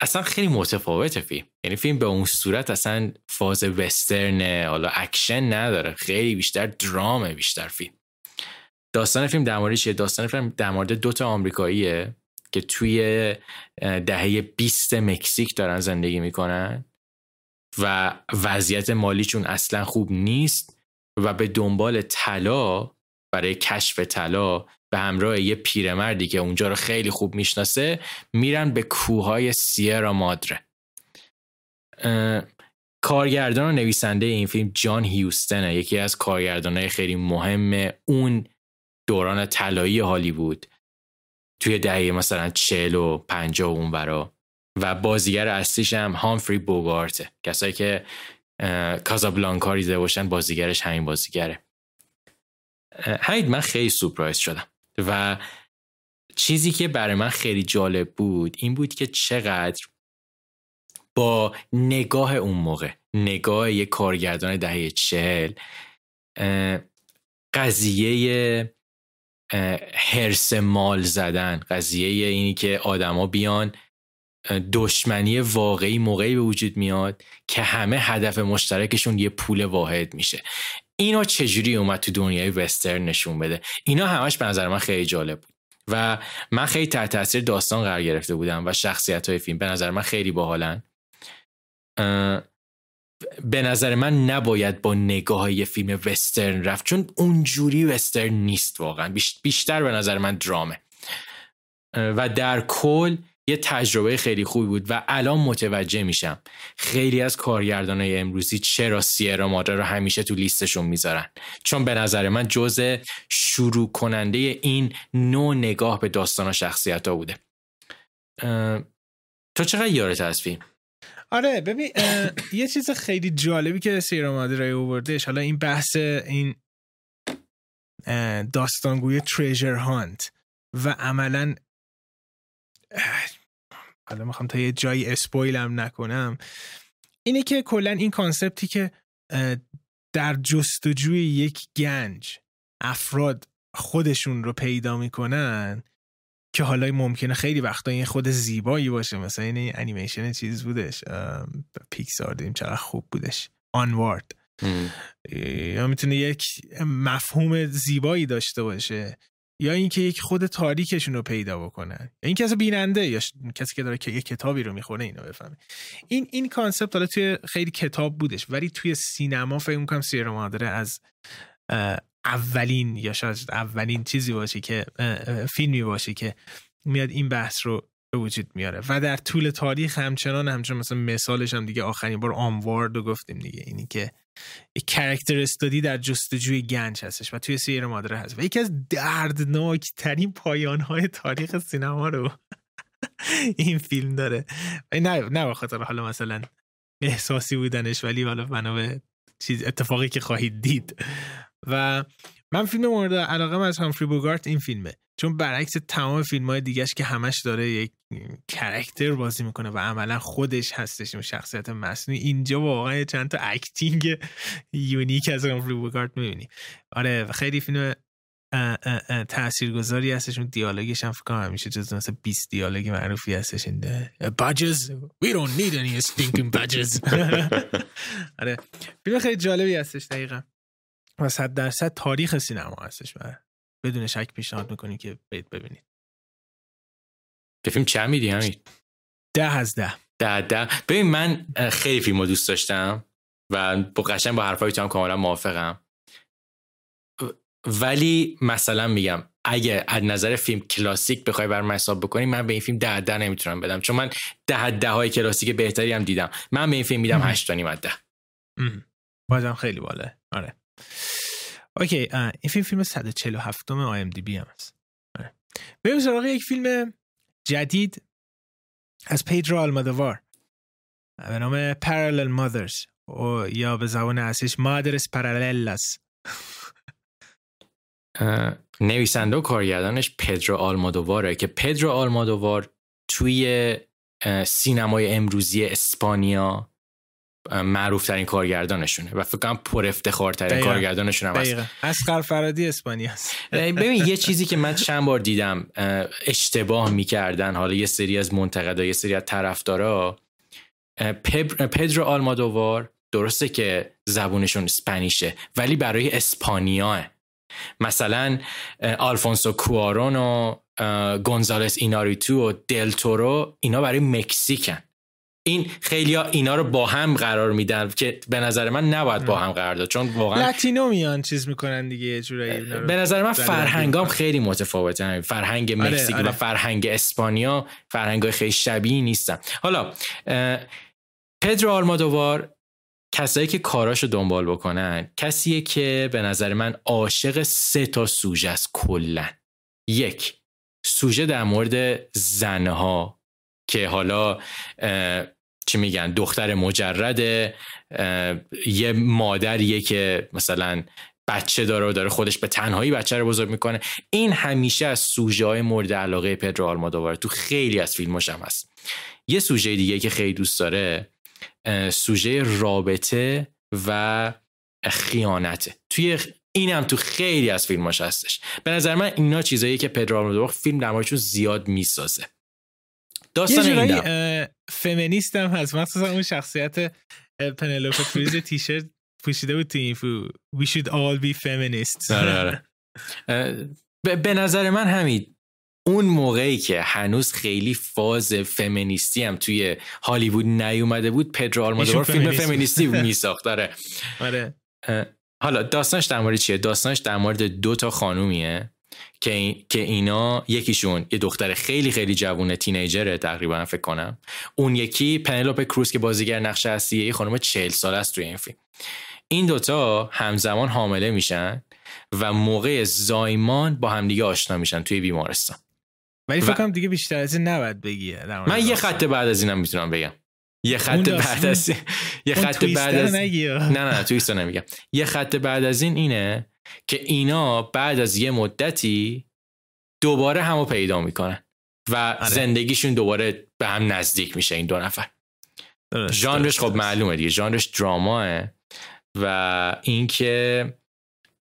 Speaker 1: اصلا خیلی متفاوته فیلم. یعنی فیلم به اون صورت اصلا فاز وسترن حالا اکشن نداره. خیلی بیشتر درامه بیشتر فیلم. داستان فیلم در مورد چیه داستان فیلم در مورد دو تا آمریکاییه که توی دهه 20 مکزیک دارن زندگی می‌کنن و وضعیت مالیشون اصلا خوب نیست و به دنبال طلا برای کشف طلا به همراه یه پیرمردی که اونجا رو خیلی خوب می‌شناسه میرن به کوههای سیرا مادره. کارگردان و نویسنده این فیلم جان هیوستنه یکی از کارگردانهای خیلی مهم اون دوران طلایی هالیوود. توی دهه مثلا چهل و پنجاه اون برا و بازیگر اصلیش هم هامفری بوگارته. کسایی که کازابلانکا ریزه باشن بازیگرش همین بازیگره. همین من خیلی سپرایز شدم. و چیزی که برای من خیلی جالب بود این بود که چقدر با نگاه اون موقع نگاه یک کارگردان دهه چهل قضیه هرس مال زدن قضیه اینی که آدما بیان دشمنی واقعی موقعی به وجود میاد که همه هدف مشترکشون یه پول واحد میشه. اینا چجوری اومد تو دنیای وسترن نشون بده؟ اینا همش به نظر من خیلی جالب بود. و من خیلی تحت تاثیر داستان قرار گرفته بودم و شخصیت های فیلم به نظر من خیلی باحالن. به نظر من نباید با نگاه های فیلم وسترن رفت چون اونجوری وسترن نیست واقعا. بیشتر به نظر من درامه. و در کل یه تجربه خیلی خوبی بود و الان متوجه میشم خیلی از های امروزی چرا سیرا مادر رو همیشه تو لیستشون می‌ذارن. چون به نظر من جزء شروع کننده این نوع نگاه به داستان و شخصیت ها بوده تو چقدر یارت از فیلم
Speaker 2: آره ببین یه چیز خیلی جالبی که سیرا مادر اووردهش حالا این بحث این داستانگوی تریجر هانت و عملا حالا می‌خوام تا یه جایی اسپویلم نکنم. اینه که کلا این کانسپتی که در جستجوی یک گنج افراد خودشون رو پیدا می‌کنن که حالا ممکنه خیلی وقتا این خود زیبایی باشه. مثلا این انیمیشن چیز بودش. پیکسار دیدیم چقدر خوب بودش. Onward. یا می‌تونه یک مفهوم زیبایی داشته باشه. یا اینکه یک خود تاریکشون رو پیدا بکنن. این کسی بیننده یا کسی که داره که یک کتابی رو می‌خونه اینو بفهمه. این این concept حالا توی خیلی کتاب بودش ولی توی سینما فکر می‌کنم Sierra Madre ئه از اولین یا شاید اولین چیزی باشه که فیلمی باشه که میاد این بحث رو به وجود میاره. و در طول تاریخ همچنان همچنان مثلا مثالش هم دیگه آخرین بار آنوارد رو گفتیم دیگه. اینی که کرکتر استادی در جستجوی گنج هستش و توی سیر مادره هست. و یکی از دردناک ترین پایان های تاریخ سینما رو <laughs> این فیلم داره. نه نه خاطر حالا مثلا احساسی بودنش ولی حالا بنا چیز اتفاقی که خواهید دید. و من فیلم مورد علاقه از همفری بوگارت این فیلمه. چون برعکس تمام فیلم های دیگهش که همش داره یک character بازی می‌کنه و عملا خودش هستش و شخصیت مصنوعی اینجا واقعا چند تا acting unique از همفری بوگارت می‌بینی. آره خیلی فیلم تاثیرگذاری هستش اون دیالوگش هم فکر همیشه جز مثلا 20 دیالوگ معروفی هستش این badges? We don't need any stinking badges. <laughs> آره فیلم خیلی جالبی هستش دقیقا. و صد درصد تاریخ سینما هستش و بدون شک پیشنهاد می‌کنی که برید ببینید.
Speaker 1: به فیلم چند میدی همین؟
Speaker 2: ده از ده.
Speaker 1: ده ده. ببین من خیلی فیلم رو دوست داشتم و با قشنگ با حرفای تو هم کاملا موافقم. ولی مثلا میگم اگه از نظر فیلم کلاسیک بخوای بر من حساب بکنی من به این فیلم ده ده نمی‌تونم بدم. چون من ده ده های کلاسیک بهتری هم دیدم. من به این فیلم میدم هشت تا ده.
Speaker 2: بازم خیلی باله. آره. okay این فیلم فیلم 147 IMDb هم هست. آره. بریم سراغ یک فیلم جدید از پدرو آلمودوار. به نام Parallel Mothers. یا به زبان اصلیش Madres Paralelas
Speaker 1: نویسنده و کارگردانش پدرو آلمودواره که پدرو آلمودوار توی سینمای امروزی اسپانیا معروف ترین کارگردانشونه و فکر کنم پر افتخار ترین کارگردانشون هم هست.
Speaker 2: اسقر فرادی اسپانیا است
Speaker 1: ببین یه <laughs> چیزی که من چند بار دیدم اشتباه می‌کردن. حالا یه سری از منتقدا یه سری از طرفدارا. پدرو آلمادووار درسته که زبونشون اسپانیشه ولی برای اسپانیا مثلا آلفونسو کوارون و گونزالس ایناریتو و دلتورو اینا برای مکزیکن. این خیلی ها اینا رو با هم قرار میدن که به نظر من نباید با هم قرار داد چون واقعا
Speaker 2: لاتینو میان چیز می‌کنن دیگه جورایی
Speaker 1: به نظر من فرهنگام خیلی متفاوته. فرهنگ آره، مکزیک آره. و فرهنگ اسپانیا فرهنگ خیلی شبیه نیستن. حالا پدرو آلمادوار کسایی که کاراشو دنبال بکنن کسیه که به نظر من عاشق سه تا سوژه است کلا. یک سوژه در مورد زنها. که حالا چی میگن دختر مجرد یه مادریه که مثلا بچه داره و داره خودش به تنهایی بچه رو بزرگ می‌کنه. این همیشه از سوژه های مورد علاقه پدرو آلمادوار. تو خیلی از فیلماش هم هست. یه سوژه دیگه که خیلی دوست داره سوژه رابطه و خیانته. توی اینم تو خیلی از فیلماش هستش. به نظر من اینا چیزایی که پدرو آلمادوار فیلم در زیاد می‌سازه.
Speaker 2: داستان یه جورایی فمینیست هم هست. مخصوصا اون شخصیت پنلوپ کروز تیشرت پوشیده بود تو این فو We should all be feminists.
Speaker 1: آره، آره. <laughs> به نظر من همین اون موقعی که هنوز خیلی فاز فمینیستی هم توی هالیوود نیومده بود پدرو آلمادوار فیلم فمینیستی <laughs> میساخت. داره
Speaker 2: آره.
Speaker 1: حالا داستانش در مورد چیه؟ داستانش در مورد دو تا خانومیه. که که اینا یکیشون یه دختر خیلی خیلی جوونه تینیجره تقریبا فکر کنم. اون یکی پنلوپ کروز که بازیگر نقش اصلیه یه خانم 40 ساله است توی این فیلم. این دوتا همزمان حامله میشن و موقع زایمان با همدیگه آشنا میشن توی بیمارستان.
Speaker 2: ولی فکر کنم دیگه بیشتر از این نباید بگی
Speaker 1: من یه خط بعد از اینم می‌تونم بگم. یه خط بعد از یه خط بعد از نه نه تویستر نمیگم. یه خط بعد از این اینه که اینا بعد از یه مدتی دوباره همو پیدا می‌کنن و آره. زندگیشون دوباره به هم نزدیک میشه این دو نفر. ژانرش خب معلومه دیگه ژانرش دراماه و اینکه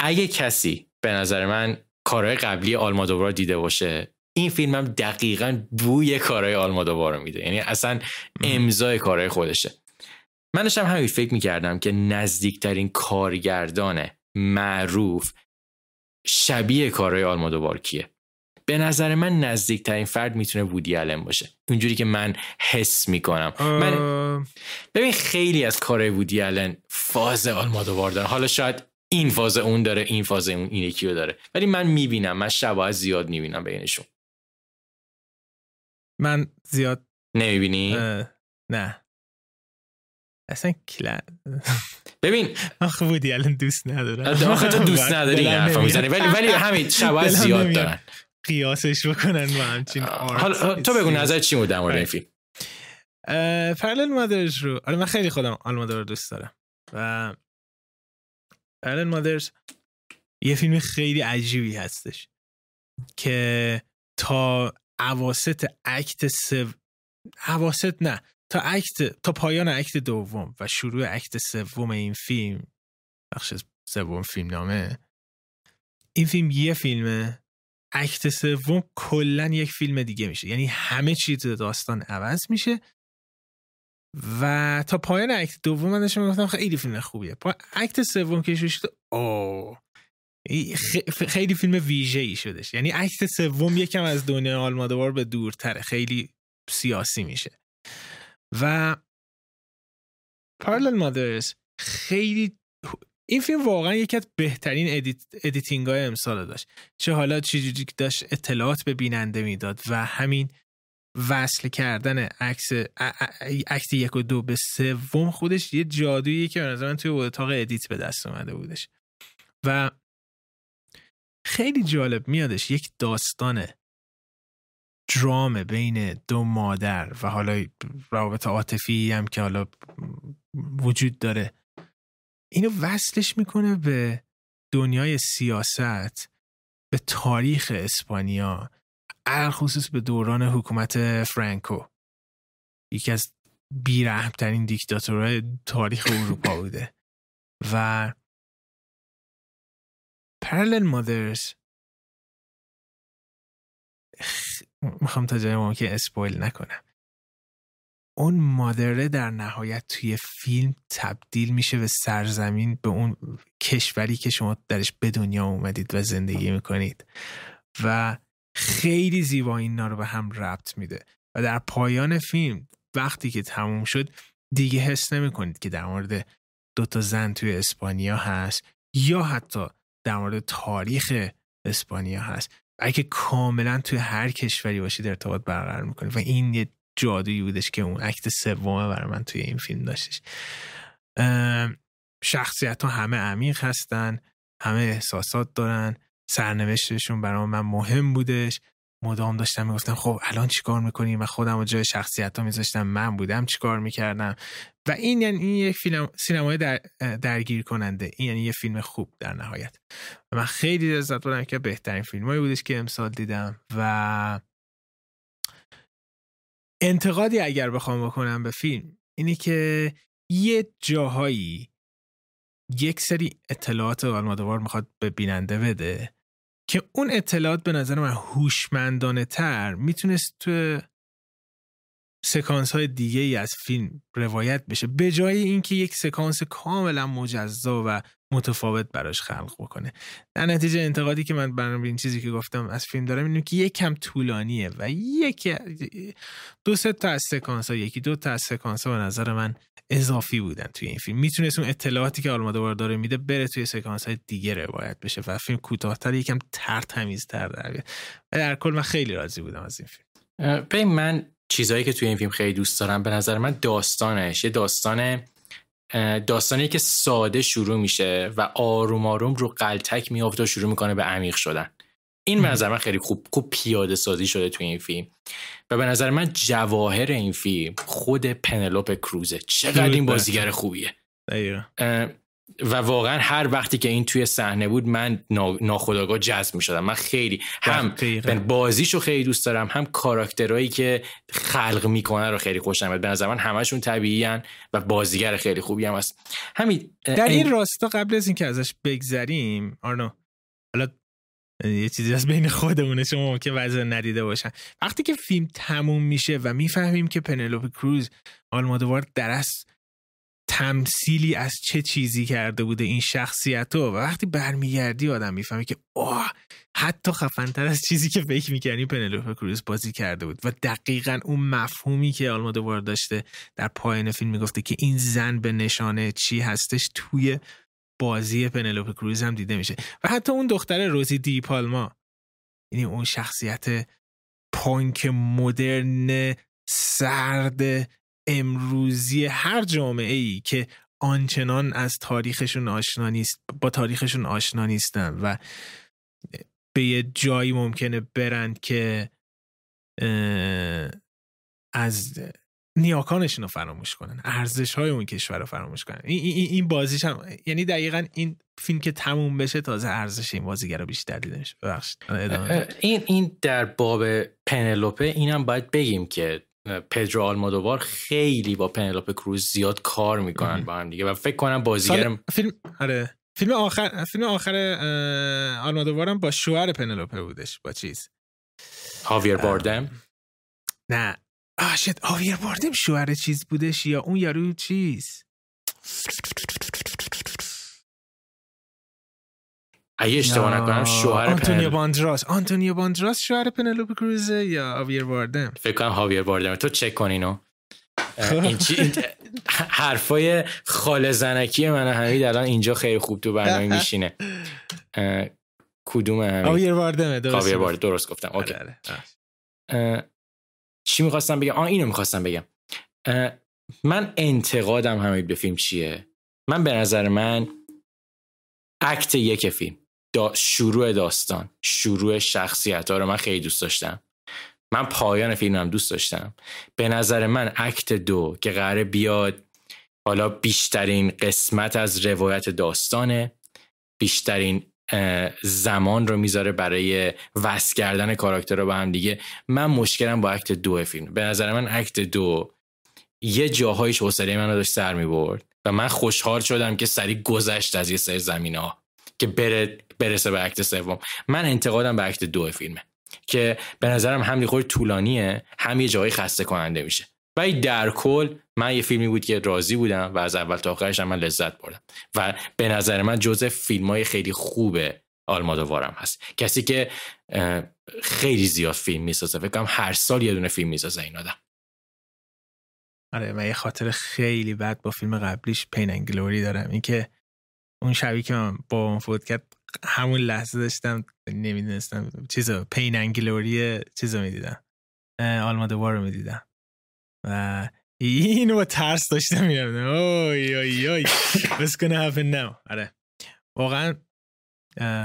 Speaker 1: اگه کسی به نظر من کارهای قبلی آلمادوبار دیده باشه این فیلم هم دقیقا بوی کارهای آلمادوبار رو میده. یعنی اصلا امضای کارهای خودشه. من داشتم همین فکر می‌کردم که نزدیکترین کارگردان معروف شبیه کارهای آلمادوبار کیه به نظر من نزدیکترین فرد می‌تونه وودی باشه. اونجوری که من حس می‌کنم. من ببین خیلی از کارهای وودی فاز آلمادوبار داره حالا شاید این فاز اون داره این فاز اون این یکی رو داره. ولی من می‌بینم من شباید زیاد می‌بینم بینشون.
Speaker 2: من زیاد
Speaker 1: نمی‌بینی؟
Speaker 2: نه. اصلا کلا.
Speaker 1: ببین.
Speaker 2: آخه بودی الان دوست ندارم.
Speaker 1: آخه تو دوست نداری این حرفا می‌زنی. ولی ولی همین شباید زیاد دارن.
Speaker 2: قیاسش بکنن با همچین
Speaker 1: حالا تو بگو نظر چی بود در مورد این فیلم؟
Speaker 2: پرلل مادرز رو آره من خیلی خودم آلمادر رو دوست دارم. و پرلل مادرز یه فیلم خیلی عجیبی هستش که تا عواست اکت سو عواست نه تا اکت تا پایان اکت دوم و شروع اکت سوم این فیلم بخش سوم فیلم نامه. این فیلم یه فیلمه. اکت سوم کلا یک فیلم دیگه میشه. یعنی همه چیز داستان عوض میشه. و تا پایان act دوم من داشتم گفتم خیلی فیلم خوبیه. act سوم که شد اوه. خیلی فیلم ویژه ای شدش. یعنی act سوم یکم از دنیا آلمودوار به دورتره. خیلی سیاسی میشه. و Parallel Mothers خیلی این فیلم واقعا یکی از بهترین edit، editing های امسال داشت. چه حالا چیزی داشت اطلاعات به بیننده می‌داد و همین وصل کردن عکس عکس یک و دو به سوم خودش یه جادویی که به نظر من توی اتاق ادیت به دست اومده بودش. و خیلی جالب میادش یک داستان درام بین دو مادر و حالا روابط عاطفی هم که حالا وجود داره. اینو وصلش می‌کنه به دنیای سیاست به تاریخ اسپانیا خصوص به دوران حکومت فرانکو. یکی از بیرحمترین دیکتاتورهای تاریخ اروپا بوده. و Parallel Mothers می‌خوام تا جای که اسپویل نکنم. اون مادره در نهایت توی فیلم تبدیل میشه به سرزمین به اون کشوری که شما درش به دنیا اومدید و زندگی می‌کنید. و خیلی زیبا اینا رو به هم ربط میده. و در پایان فیلم وقتی که تموم شد دیگه حس نمی کنید که در مورد دوتا زن توی اسپانیا هست یا حتی در مورد تاریخ اسپانیا هست. اگه کاملا توی هر کشوری باشید ارتباط برقرار می‌کنی و این یه جادویی بودش که اون اکت سومه برای من توی این فیلم داشتش. شخصیت ها همه عمیق هستن همه احساسات دارن سرنوشتشون برای من مهم بودش. مدام داشتم می‌گفتم خب الان چیکار می‌کنیم و خودم و جای شخصیت ها میذاشتم من بودم چیکار می‌کردم؟ و این یعنی این یک فیلم سینمای در درگیر کننده این یعنی یه فیلم خوب در نهایت. و من خیلی لذت بردم که بهترین فیلم بودش که امسال دیدم. و انتقادی اگر بخوام بکنم به فیلم اینه که یه جاهایی یک سری اطلاعات آلمادوار می‌خواد به بیننده بده. که اون اطلاعات به نظر من هوشمندانه تر می‌تونست تو سکانس های دیگه ای از فیلم روایت بشه. به جای اینکه یک سکانس کاملا مجزا و متفاوت براش خلق بکنه. در نتیجه انتقادی که من برام این چیزی که گفتم از فیلم دارم اینه که یک کم طولانیه و یک دو سه تا از سکانس ها یکی دو تا از سکانس ها به نظر من اضافی بودن توی این فیلم. می‌تونست اون اطلاعاتی که آلمادوار داره میده بره توی سکانس های دیگه روایت بشه و فیلم کوتاهتر یکم تر تمیزتر در بیاد. و در کل من خیلی راضی بودم از این فیلم.
Speaker 1: به من چیزهایی که توی این فیلم خیلی دوست دارم به نظر من داستانش یه داستان داستانی که ساده شروع میشه و آروم آروم رو قلتک میافته و شروع می‌کنه به عمیق شدن. این به نظر من خیلی خوب خوب پیاده سازی شده توی این فیلم. و به نظر من جواهر این فیلم خود پنلوپ کروزه. چقدر این بازیگر خوبیه. و واقعا هر وقتی که این توی صحنه بود من ناخداگاه جذب می شدم من خیلی هم بازیشو خیلی دوست دارم هم کاراکترهایی که خلق می‌کنن رو خیلی خوشم میاد. به نظر من همشون طبیعی و بازیگر خیلی خوبی هم هست. همین
Speaker 2: در این راستا قبل از اینکه ازش بگذریم آرنو حالا یه چیزی از بین خودمونه شما ممکن وضع ندیده باشن. وقتی که فیلم تموم میشه و می‌فهمیم که پنلوپ کروز آلمادوار درست تمثیلی از چه چیزی کرده بوده این شخصیت و وقتی برمیگردی آدم می‌فهمه که اوه حتی خفنتر از چیزی که فکر می‌کنی پنلوپ کروز بازی کرده بود. و دقیقا اون مفهومی که آلمادوار داشته در پایان فیلم می‌گفته که این زن به نشانه چی هستش توی بازی پنلوپ کروز هم دیده میشه. و حتی اون دختر روزی دی پالما یعنی اون شخصیت پانک مدرن سرد امروزی هر جامعه ای که آنچنان از تاریخشون آشنا نیست با تاریخشون آشنا نیستن و به یه جایی ممکنه برند که از نیاکانشون رو فراموش کنن ارزش های اون کشور رو فراموش کنن. این, این, بازیش هم یعنی دقیقا این فیلم که تموم بشه تازه ارزش این بازیگر رو بیشتر دیده میشه.
Speaker 1: این این در باب پنلوپه اینم باید بگیم که پدرو آلمادوار خیلی با پنلوپ کروز زیاد کار می‌کنن با هم دیگه و فکر کنم بازیگر
Speaker 2: فیلم آره. فیلم آخر فیلم آخر آلمادوار هم با شوهر پنلوپه بودش. با چیز؟
Speaker 1: هاویر باردم
Speaker 2: نه. آه شد هاویر باردم شوهر چیز بودش یا اون یارو چیز؟
Speaker 1: اگه اشتباه نکنم شوهر
Speaker 2: آنتونیو باندراس. آنتونیو باندراس شوهر پنلوپ کروزه یا هاویر باردم
Speaker 1: فکر کنم هاویر باردم تو چک کن اینو. <laughs> این چی حرفای خاله زنکی من حمید الان اینجا خیلی خوب تو برنامه میشینه. <laughs> کدوم همین
Speaker 2: هاویر باردمه درست
Speaker 1: هاویر درست گفتم. okay. آره، آره. چی می‌خواستم بگم؟ آه اینو می‌خواستم بگم. من انتقادم همین به فیلم چیه؟ من به نظر من اکت یک فیلم. دا شروع داستان شروع شخصیت ها رو من خیلی دوست داشتم. من پایان فیلم هم دوست داشتم. به نظر من اکت دو که قراره بیاد حالا بیشترین قسمت از روایت داستانه. بیشترین زمان رو می‌ذاره برای وصل کردن کاراکتر رو به هم دیگه. من مشکلم با اکت دو فیلم. به نظر من اکت دو یه جاهایش حوصله من رو داشت سر می‌برد و من خوشحال شدم که سریع گذشت از یه سری زمین ها که بره برسه به اکت سوم. من انتقادم به اکت دو فیلمه که به نظرم هم خود طولانیه هم یه جایی خسته کننده میشه ولی در کل من یه فیلمی بود که راضی بودم و از اول تا آخرش من لذت بردم. و به نظر من جزء فیلم های خیلی خوب آلمادوارم هست. کسی که خیلی زیاد فیلم می‌سازه. فکر کنم هر سال یه دونه فیلم می‌سازه این آدم.
Speaker 2: آره من یه خاطر خیلی بد با فیلم قبلیش پین انگلوری دارم. اینکه اون شبی که من با اون فوت کرد همون لحظه داشتم نمی‌دونستم چیزا پین انگلوری چیزا می‌دیدم. آلمادوار رو می‌دیدم. و اینو با ترس داشتم میرم اوی اوی اوی. What's gonna happen now? آره. واقعا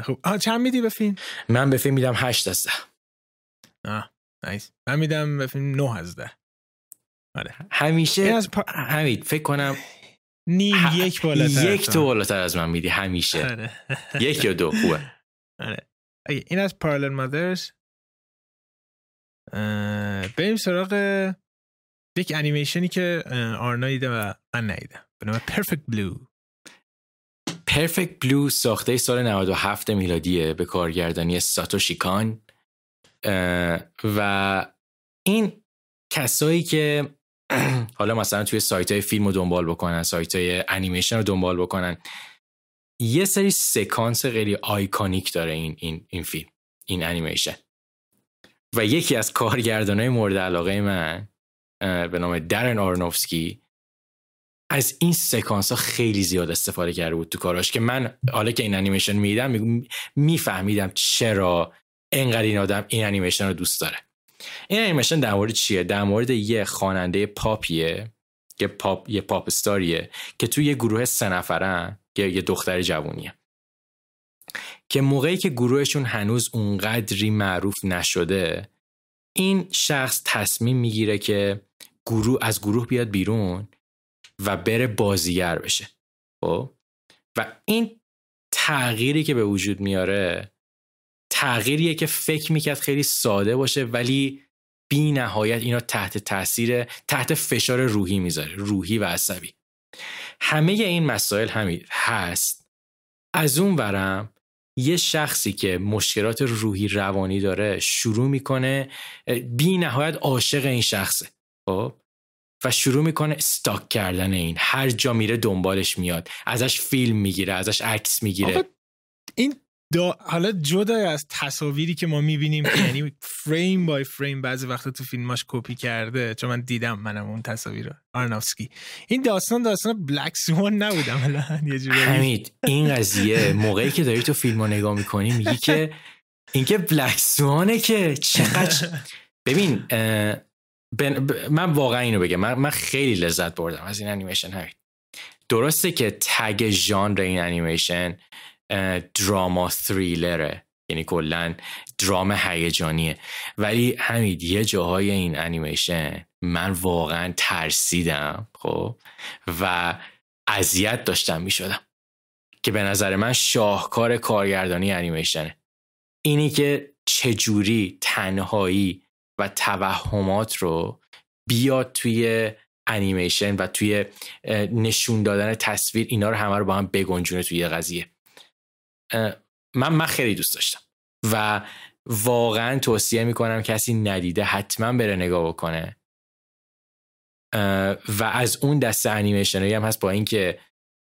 Speaker 2: خب آه چند میدی به فیلم؟
Speaker 1: من به فیلم میدم هشت از ده.
Speaker 2: آه نایس. من میدم به فیلم نه از ده. آره.
Speaker 1: همیشه از پا... همید فکر کنم
Speaker 2: نیم ه... یک بالاتر.
Speaker 1: یک تو بالاتر از من میدی همیشه. آره. <laughs> یک یا دو خوبه.
Speaker 2: آره. این از پارلر مادرز بریم سراغ یک انیمیشنی که آرنا دیده و من ندیدم. به نام Perfect Blue
Speaker 1: Perfect Blue ساخته سال 97 میلادیه به کارگردانی ساتوشی کان و این کسایی که حالا مثلا توی سایت های فیلم رو دنبال بکنن سایت های انیمیشن رو دنبال بکنن. یه سری سکانس خیلی iconic داره این, این, این فیلم این انیمیشن. و یکی از کارگردانای مورد علاقه من به نام درن آرنوفسکی از این سکانس ها خیلی زیاد استفاده کرده بود تو کاراش که من حالا که این انیمیشن دیدم میفهمیدم چرا انقدر این آدم این انیمیشن رو دوست داره. این انیمیشن در مورد چیه؟ در مورد یه خواننده پاپیه یه پاپ یه pop star یه که توی یه گروه سه نفرن یه دختر جوونیه. که موقعی که گروهشون هنوز اونقدری معروف نشده این شخص تصمیم می‌گیره که گروه از گروه بیاد بیرون و بره بازیگر بشه. خب؟ و این تغییری که به وجود میاره تغییریه که فکر می‌کرد خیلی ساده باشه ولی بی نهایت اینا تحت تاثیر تحت فشار روحی می‌ذاره روحی و عصبی. همه این مسائل همین هست. از اون ورم یه شخصی که مشکلات روحی روانی داره شروع می‌کنه بی نهایت عاشق این شخصه خب؟ و شروع می‌کنه استاک کردن این. هر جا میره دنبالش میاد. ازش فیلم می‌گیره ازش عکس می‌گیره.
Speaker 2: این دا حالا جدا از تصاویری که ما می‌بینیم که <coughs> یعنی فریم بای فریم بعضی وقتا تو فیلماش کپی کرده چون من دیدم منم اون تصاویر رو. آرنافسکی این داستان داستان بلک سوان نبودم <laughs> یه
Speaker 1: حمید این قضیه موقعی که داری تو فیلم رو نگاه می‌کنی میگی که اینکه بلک سوانه که چقدر ببین من واقعا اینو بگم. من, من خیلی لذت بردم از این انیمیشن همین درسته که تگ ژانر این انیمیشن دراما تریلره یعنی کلا درام هیجانیه. ولی همین یه جاهای این انیمیشن من واقعا ترسیدم خب؟ و اذیت داشتم می‌شدم. که به نظر من شاهکار کارگردانی انیمیشنه اینی که چجوری تنهایی و توهمات رو بیاد توی انیمیشن و توی نشون دادن تصویر اینا رو همه رو با هم بگنجونه توی قضیه. من من خیلی دوست داشتم. و واقعا توصیه می‌کنم کسی ندیده حتما بره نگاه بکنه. و از اون دسته انیمیشن هم هست با اینکه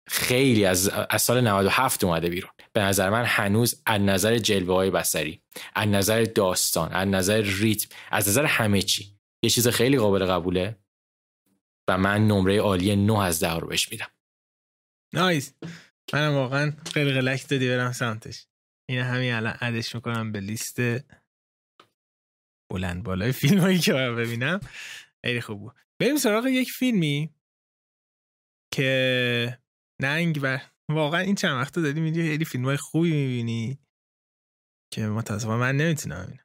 Speaker 1: خیلی از, از سال 97 اومده بیرون. به نظر من هنوز از نظر جلوه های بسری از نظر داستان از نظر ریتم از نظر همه چی یه چیز خیلی قابل قبوله و من نمره عالی 9 از 10 رو بهش میدم.
Speaker 2: نایس منم واقعا خیلی قلق دادی برم سمتش. این همین الان عدش می‌کنم به لیست بلند بالای فیلم هایی که باید ببینم. خیلی خوب بود. بریم سراغ یک فیلمی که ننگ و واقعا این چند وقتا داری میدی خیلی فیلم های خوبی می‌بینی که متاسفانه من نمی‌تونم ببینم.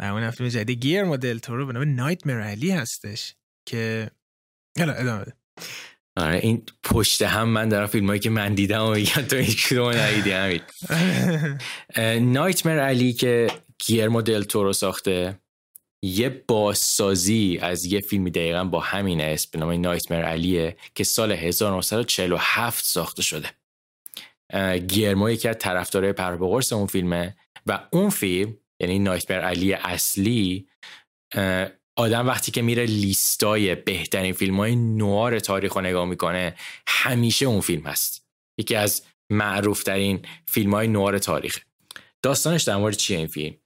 Speaker 2: و اون فیلم جدید گیر مدل تو رو به نام نایت علی هستش که حالا ادامه بده.
Speaker 1: آره این پشت هم من دارم فیلم هایی که من دیدم و میگم تو هیچ کدوم ندیدی همین <laughs> نایتمر علی که گیرمو دل تورو ساخته یه بازسازی از یه فیلمی دقیقا با همین اسم به نام نایتمر علیه که سال 1947 ساخته شده. گیرمو یکی از طرفدارای پربقرس اون فیلمه و اون فیلم یعنی نایتمر علی اصلی آدم وقتی که میره لیستای بهترین فیلم های نوار تاریخ رو نگاه می‌کنه همیشه اون فیلم هست. یکی از معروف ترین فیلم های نوار تاریخ داستانش در مورد چیه این فیلم؟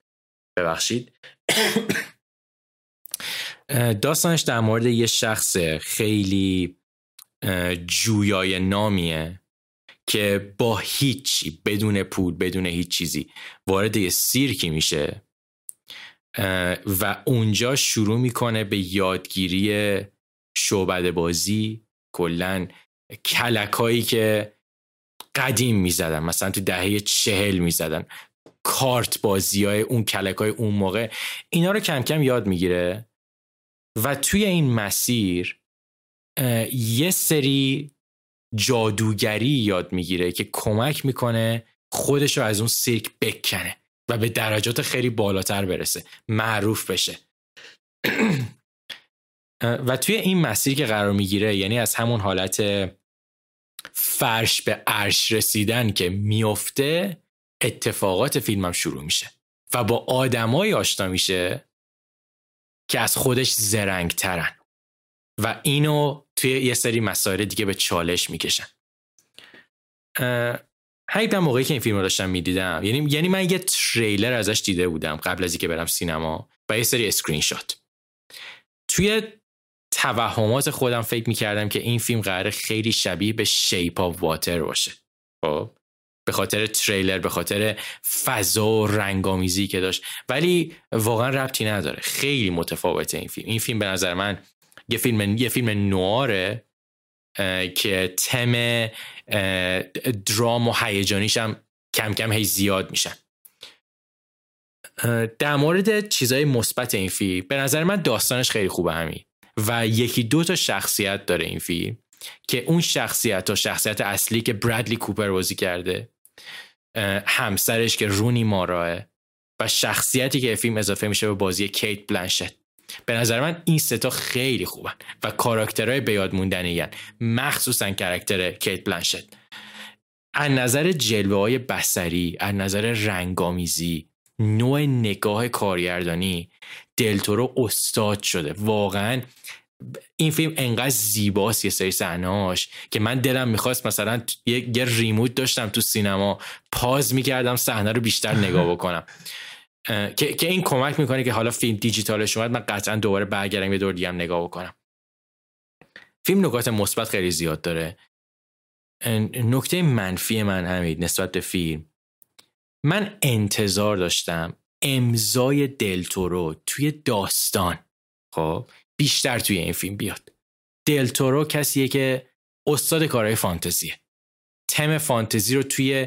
Speaker 1: ببخشید. <coughs> داستانش در مورد یه شخص خیلی جویای نامیه که با هیچی بدون پول بدون هیچ چیزی وارد یه سیرکی میشه. و اونجا شروع می‌کنه به یادگیری شعبد بازی کلا کلکایی که قدیم می‌زدن مثلا تو دهه چهل می‌زدن. کارت بازی های اون کلک های اون موقع. اینا رو کم کم یاد می‌گیره. و توی این مسیر یه سری جادوگری یاد می‌گیره که کمک می‌کنه خودش رو از اون سیرک بکنه. و به درجات خیلی بالاتر برسه. معروف بشه. <clears throat> و توی این مسیر که قرار می‌گیره یعنی از همون حالت فرش به عرش رسیدن که میفته اتفاقات فیلمم شروع میشه. و با آدمایی آشنا میشه که از خودش زرنگ ترن و اینو توی یه سری مسائل دیگه به چالش می‌کشن. هیپ موقعی که این فیلم رو داشتم می‌دیدم یعنی یعنی من یه تریلر ازش دیده بودم قبل از اینکه برم سینما و یه سری اسکرین شات. توی توهمات خودم فکر می‌کردم که این فیلم قرار خیلی شبیه به شیپ آف واتر باشه. خب؟ به خاطر تریلر به خاطر فضا و رنگامیزی که داشت. ولی واقعا ربطی نداره. خیلی متفاوته این فیلم. این فیلم به نظر من یه فیلم یه فیلم نواره. که تم درام و هیجانیش هم کم کم هی زیاد میشن. در مورد چیزای مثبت این فیلم به نظر من داستانش خیلی خوبه همین. و یکی دو تا شخصیت داره این فیلم که اون شخصیت و شخصیت اصلی که برادلی کوپر بازی کرده همسرش که رونی ماراه و شخصیتی که فیلم اضافه میشه به بازی کیت بلنشت. به نظر من این ستا خیلی خوبن و کاراکترهای به یاد موندنی مخصوصا کاراکتر کیت بلنشت. از نظر جلوه های بسری از نظر رنگامیزی نوع نگاه کارگردانی دلتورو استاد شده. واقعا این فیلم انقدر زیباست یه سری صحنه‌هاش که من دلم می‌خواست مثلا یه, یه ریموت داشتم تو سینما پاز می‌کردم صحنه رو بیشتر نگاه بکنم. که, که این کمک می‌کنه که حالا فیلم دیجیتالش اومد من قطعا دوباره برگردم یه دور دیگه هم نگاه بکنم. فیلم نکات مثبت خیلی زیاد داره. نکته منفی من همید نسبت به فیلم. من انتظار داشتم امضای دلتورو توی داستان خب بیشتر توی این فیلم بیاد. دلتورو کسیه که استاد کارهای فانتزیه. تم فانتزی رو توی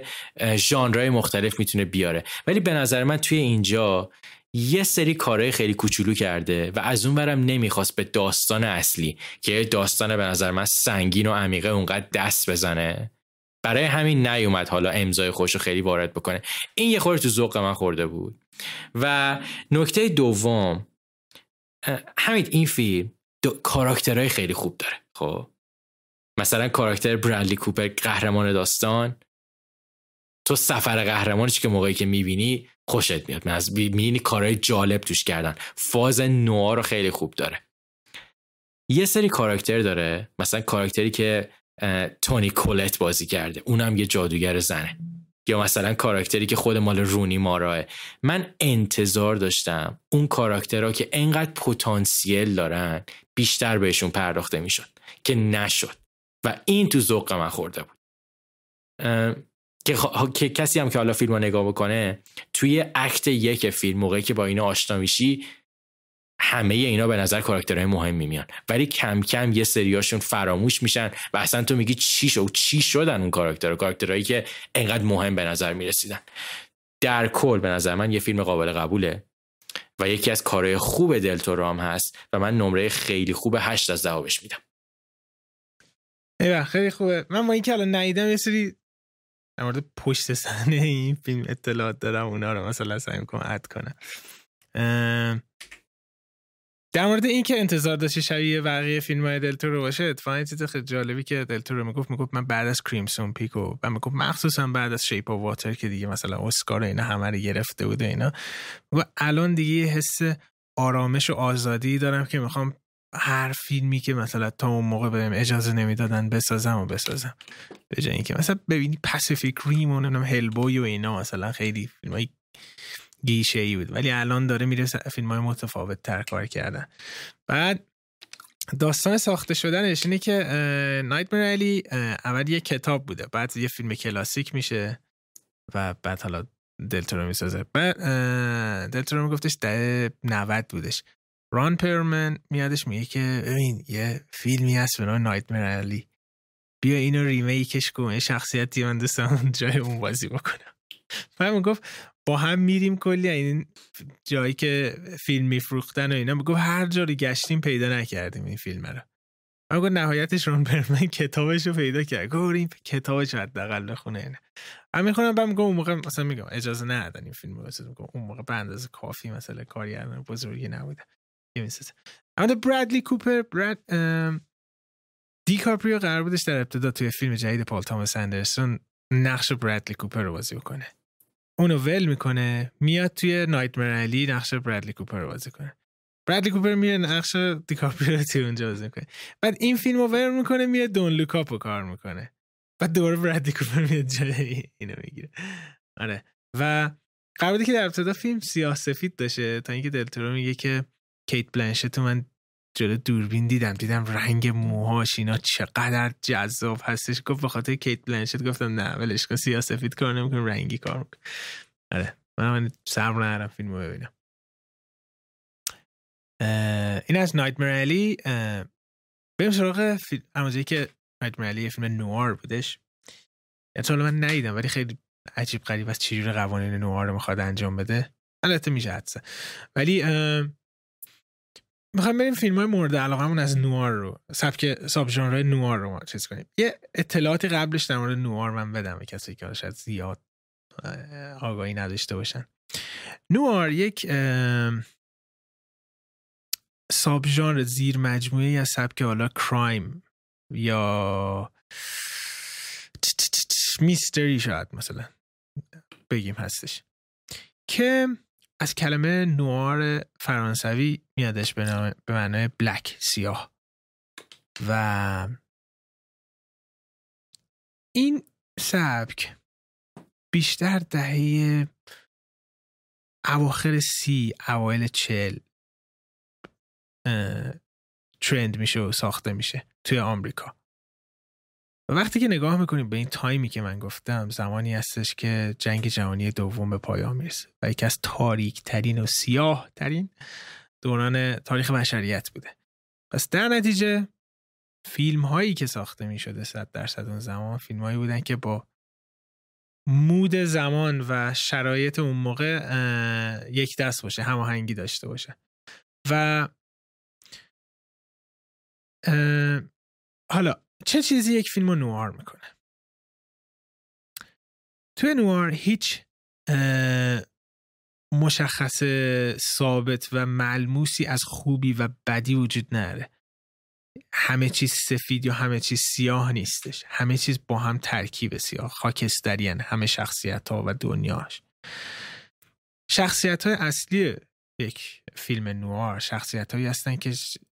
Speaker 1: ژانرهای مختلف می‌تونه بیاره. ولی به نظر من توی اینجا یه سری کارهای خیلی کوچولو کرده و از اون برم نمی‌خواست به داستان اصلی که داستان به نظر من سنگین و عمیقه اونقدر دست بزنه. برای همین نیومد حالا امضای خوش رو خیلی وارد بکنه. این یه خورده تو ذوق من خورده بود. و نکته دوم همین این فیلم کاراکترهای خیلی خوب داره. خب؟ مثلا کاراکتر برادلی کوپر قهرمان داستان. تو سفر قهرمانش که موقعی که می‌بینی خوشت میاد. از می‌بینی کارهای جالب توش کردن. فاز نوار رو خیلی خوب داره. یه سری کاراکتر داره. مثلا کاراکتری که تونی کولت بازی کرده. اونم یه جادوگر زنه. یا مثلا کاراکتری که خود مال رونی ماراه. من انتظار داشتم اون کاراکترها که انقدر پتانسیل دارن بیشتر بهشون پرداخته می‌شد. که نشد. و این تو ذوق من خورده بود. که, که کسی هم که حالا فیلم رو نگاه بکنه توی اکت یک فیلم موقعی که با اینا آشنا میشی همه اینا به نظر کاراکترهای مهمی میان. ولی کم کم یه سریاشون فراموش میشن و اصلا تو میگی چی شد چی شدن اون کاراکترها؟ کاراکترهایی که انقدر مهم به نظر می‌رسیدن. در کل به نظر من یه فیلم قابل قبوله و یکی از کارهای خوب دلتورام هست و من نمره خیلی خوب هشت از ده میدم.
Speaker 2: ایوه خیلی خوبه. من ما این که الان ندیدم یه سری در مورد پشت صحنه این فیلم اطلاعات دارم اونا رو مثلا سعی می‌کنم اد کنم. در مورد این که انتظار داشتی شبیه بقیه فیلم های دلتورو باشه اتفاقا چیز خیلی جالبی که دلتورو می‌گفت می‌گفت من بعد از Crimson Peak و و می‌گفت مخصوصا بعد از Shape of Water که دیگه مثلا اسکار اینا همه رو گرفته بوده اینا. و الان دیگه حس آرامش و آزادی دارم که می‌خوام هر فیلمی که مثلا تا اون موقع بهم اجازه نمی‌دادن بسازم و بسازم. به جای اینکه مثلا ببینی Pacific Rim و نمی‌دونم Hellboy و اینا مثلا خیلی فیلم های گیشه ای بود. ولی الان داره میره فیلم های متفاوت تر کار کردن. بعد داستان ساخته شدنش اینه که نایت علی اول یه کتاب بوده بعد یه فیلم کلاسیک میشه و بعد حالا دلترو می‌سازه. بعد دلترو میگفتش ده 90 بودش. ران پرمن میادش میگه که ببین یه فیلمی هست به نام نایت علی بیا اینو ریمیکش کن شخصیتی من دوستم جای اون بازی بکنم. من می‌گفت با هم میریم کلی این جایی که فیلم میفروختن و اینا. می‌گفت هر جایی گشتیم پیدا نکردیم این فیلم رو. من گفت نهایتش رون پرمن کتابش رو پیدا کرد. گفت این کتابش حداقل بخونه اینه. من می‌خونم بعد میگم اون موقع مثلا میگم اجازه ندادن این فیلم رو اون موقع به اندازه کافی مثلا کارگردان بزرگی نبوده. اما برادلی کوپر براد دیکاپریو قرار بودش در ابتدا توی فیلم جدید پال تامس اندرسون نقش برادلی کوپر رو بازی بکنه. اونو ول می‌کنه میاد توی Nightmare Alley نقش برادلی کوپر رو بازی کنه. برادلی کوپر میره نقش دیکاپریو رو توی اونجا بازی کنه بعد این فیلم رو ول می‌کنه میره Don't Look Up رو کار می‌کنه. بعد دوباره برادلی کوپر میاد جای اینو می‌گیره. آره. و قرار که در ابتدا فیلم سیاه سفید داشته تا اینکه دلتورو میگه که کیت بلنشت من جلو دوربین دیدم دیدم رنگ موهاش اینا چقدر جذاب هستش. گفت به خاطر کیت بلنشت گفتم نه ولش کن سیاه سفید کار نمی‌کنم رنگی کار می‌کنم آره من, صبر ندارم فیلمو ببینم. این از نایتمر علی بریم سراغ فیلم که نایتمر علی فیلم نوار بودش. یعنی من ندیدم ولی خیلی عجیب غریب از چجور قوانین نوار رو می‌خواد انجام بده. البته میشه حدسه ولی می‌خوایم بریم فیلم های مورد علاقمون از نوار رو سبک ساب ژانر نوار رو ما چیز کنیم. یه اطلاعاتی قبلش در مورد نوار من بدم به کسی که شاید زیاد آگاهی نداشته باشن. نوار یک ساب ژانر زیر مجموعه از سبک حالا کرایم یا میستری شاید مثلا بگیم هستش که از کلمه نوار فرانسوی میادش به, به معنای بلک سیاه. و این سبک بیشتر دهه اواخر سی اوایل چل ترند میشه و ساخته میشه توی آمریکا. و وقتی که نگاه می‌کنیم به این تایمی که من گفتم زمانی هستش که جنگ جهانی دوم به پایان می‌رسه و یکی از تاریک ترین و سیاه ترین دوران تاریخ بشریت بوده. پس در نتیجه فیلم هایی که ساخته می شده صد درصد اون زمان فیلم هایی بودن که با مود زمان و شرایط اون موقع یک دست باشه هماهنگی داشته باشه. و حالا چه چیزی یک فیلم رو نوار می‌کنه؟ توی نوار هیچ مشخص ثابت و ملموسی از خوبی و بدی وجود نداره. همه چیز سفید یا همه چیز سیاه نیستش. همه چیز با هم ترکیب سیاه. خاکسترین همه شخصیت ها و دنیاش. شخصیت های اصلی یک فیلم نوار شخصیت هایی هستن که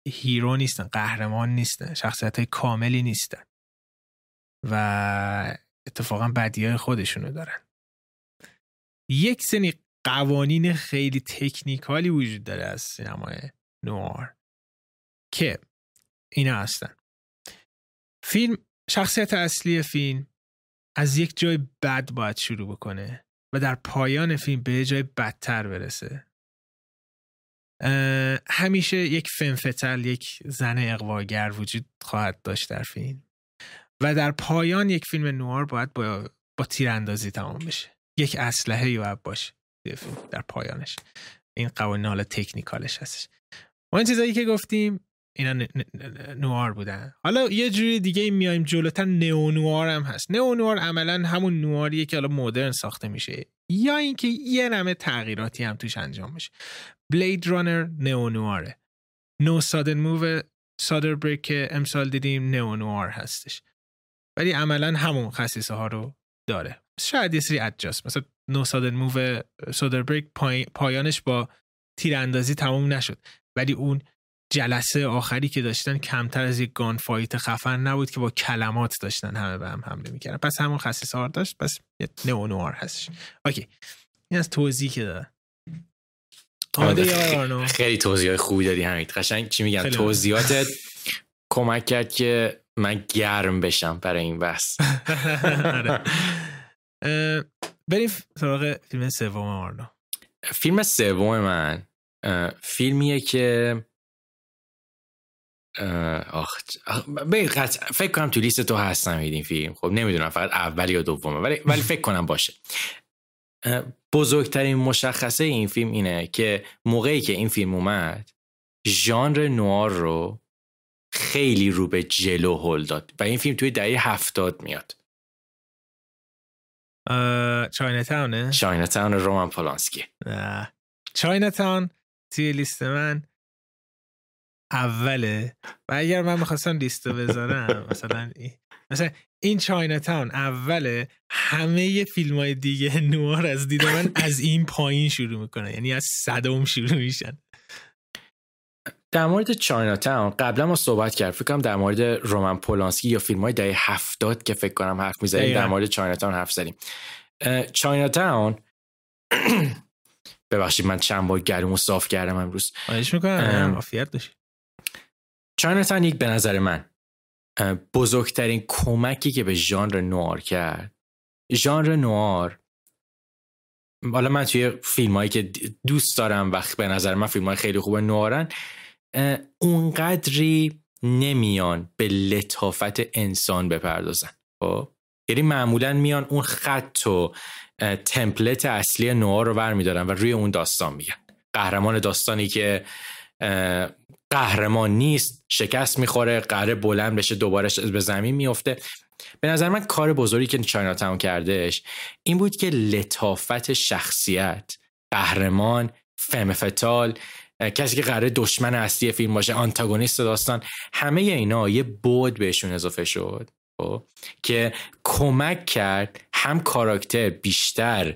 Speaker 2: هیرو نیستن قهرمان نیستن شخصیت های کاملی نیستن. و اتفاقا بدی های خودشونو دارن. یک سنی قوانین خیلی تکنیکالی وجود داره از سینمای نوار که اینا هستن. فیلم شخصیت اصلی فیلم از یک جای بد باید شروع بکنه و در پایان فیلم به جای بدتر برسه. همیشه یک فنفتل یک زن اقواگر وجود خواهد داشت در فیلم. و در پایان یک فیلم نوار باید با, با تیراندازی تمام بشه. یک اسلحه باید باشه در پایانش. این قوانین حالا تکنیکالش هستش. ما این چیزایی که گفتیم اینا نوار بودن. حالا یه جوری دیگه میایم جلوتر نئو نوار هم هست. نئو نوار عملا همون نواریه که حالا مدرن ساخته میشه. یا اینکه یه نمه تغییراتی هم توش انجام میشه. بلید رانر نئو نواره نو سادن موو سادر بریک که امسال دیدیم نئو نوار هستش. ولی عملا همون خصیصه ها رو داره. شاید یه سری adjust است مثلا No Sudden Move سودربرگ پایانش با تیراندازی تموم نشد. ولی اون جلسه آخری که داشتن کمتر از یک gunfight خفن نبود که با کلمات داشتن همه به هم حمله می‌کردن. پس همون خصیصه ها داشت پس نئو نوار هستش. اوکی. این از توضیح که داره
Speaker 1: آره خیلی توضیحات خوبی دادی همین قشنگ چی میگم؟ توضیحاتت کمک کرد که من گرم بشم برای این بحث. <laughs>
Speaker 2: آره. بریم سراغ فیلم سوم آرنو.
Speaker 1: فیلم سوم من فیلمیه که آخ فکر کنم تو لیست تو هستم این فیلم. خب نمی‌دونم فقط اول یا دومه. ولی ولی فکر کنم باشه. بزرگترین مشخصه این فیلم اینه که موقعی که این فیلم اومد ژانر نوار رو خیلی رو به جلو هل داد و این فیلم توی دهه هفتاد میاد.
Speaker 2: چاینا تاونه
Speaker 1: چاینا تاون رومان پولانسکی.
Speaker 2: چاینا تاون توی لیست من اوله. و اگر من می‌خواستم لیست بذارم مثلا مثلا این چاینا تاون اوله همه فیلم های دیگه نوار از دید من از این پایین شروع می‌کنه. یعنی از صدام شروع میشن.
Speaker 1: در مورد چاینا تاون قبلا ما صحبت کرد فکر کنم در مورد رومن پولانسکی یا فیلم های دهه هفتاد که فکر کنم حرف می‌زنیم در مورد چاینا تاون حرف زدیم. چاینا تاون <clears throat> ببخشید من چند بار گلومو صاف کردم امروز.
Speaker 2: خواهش می‌کنم عافیت داشت
Speaker 1: چاینا تاون یک به نظر من بزرگترین کمکی که به ژانر نوار کرد. ژانر نوار حالا من توی فیلم هایی که دوست دارم و به نظر من فیلم های خیلی خوب نوارن اونقدری نمیان به لطافت انسان بپردازن. خب؟ یعنی معمولا میان اون خط و تمپلت اصلی نوار رو برمیدارن و روی اون داستان میگن. قهرمان داستانی که قهرمان نیست شکست می‌خوره قرار بلند بشه دوباره به زمین میفته به نظر من کار بزرگی که چاینا تاون کردش این بود که لطافت شخصیت قهرمان فم فتال کسی که قرار دشمن اصلی فیلم باشه آنتاگونیست داستان همه اینا یه بود بهشون اضافه شد خب؟ که کمک کرد هم کاراکتر بیشتر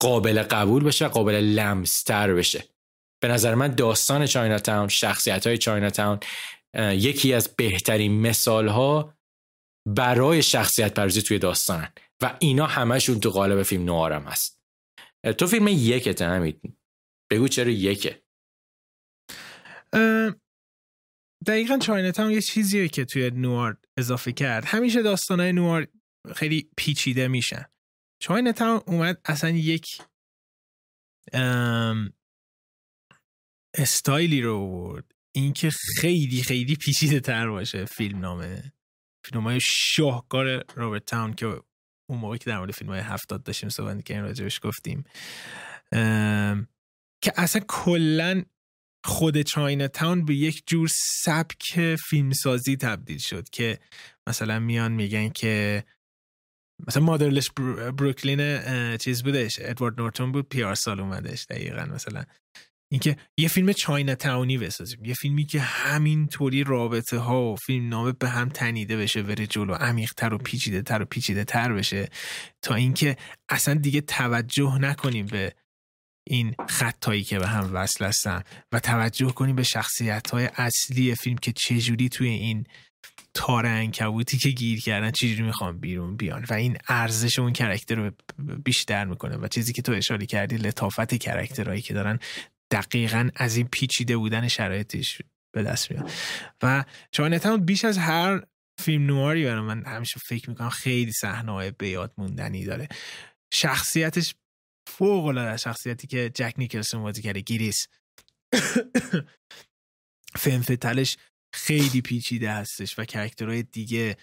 Speaker 1: قابل قبول بشه قابل لمستر بشه به نظر من داستان چاینا تاون شخصیت های چاینا تاون یکی از بهترین مثال ها برای شخصیت پردازی توی داستانن. و اینا همشون تو قالب فیلم نوارم هست. تو فیلم یکت همین بگو چرا یکه.
Speaker 2: دقیقا چاینا تاون یه چیزیه که توی نوار اضافه کرد. همیشه داستانهای نوار خیلی پیچیده میشن. چاینا تاون اومد اصلا یک استایلی رو برد اینکه خیلی خیلی پیچیده تر باشه فیلم نامه فیلم های شاهکار رابرت تاون که اون موقع که در مورد فیلم های هفتاد داشتیم صحبت که این راجبش گفتیم که اصلا کلا خود چاینا تاون به یک جور سبک فیلمسازی تبدیل شد که مثلا میان میگن که مثلا مادرلش بروکلین چیز بودش ادوارد نورتون بود پیار سال اومدش دقیقا مثلا اینکه یه فیلم چاینا تاونی بسازیم یه فیلمی که همینطوری رابطه ها و فیلم نامه به هم تنیده بشه بره جلو عمیقتر و پیچیده تر و پیچیده تر بشه تا اینکه اصلا دیگه توجه نکنیم به این خطایی که به هم وصل هستن و توجه کنیم به شخصیت های اصلی فیلم که چجوری توی این تار انکبوتی که گیر کردن چجوری می‌خوام بیرون بیان و این ارزش اون کرکتر رو بیشتر می‌کنه و چیزی که تو اشاره کردی لطافت character هایی که دارن دقیقا از این پیچیده بودن شرایطش به دست میاد. و Chinatown بیش از هر فیلم نواری برای من همیشه فکر می‌کنم خیلی صحنه های به یاد موندنی داره. شخصیتش فوق العاده شخصیتی که جک نیکلسون بازی کرده گیتیس <coughs> femme fatale ش خیلی پیچیده هستش و character های دیگه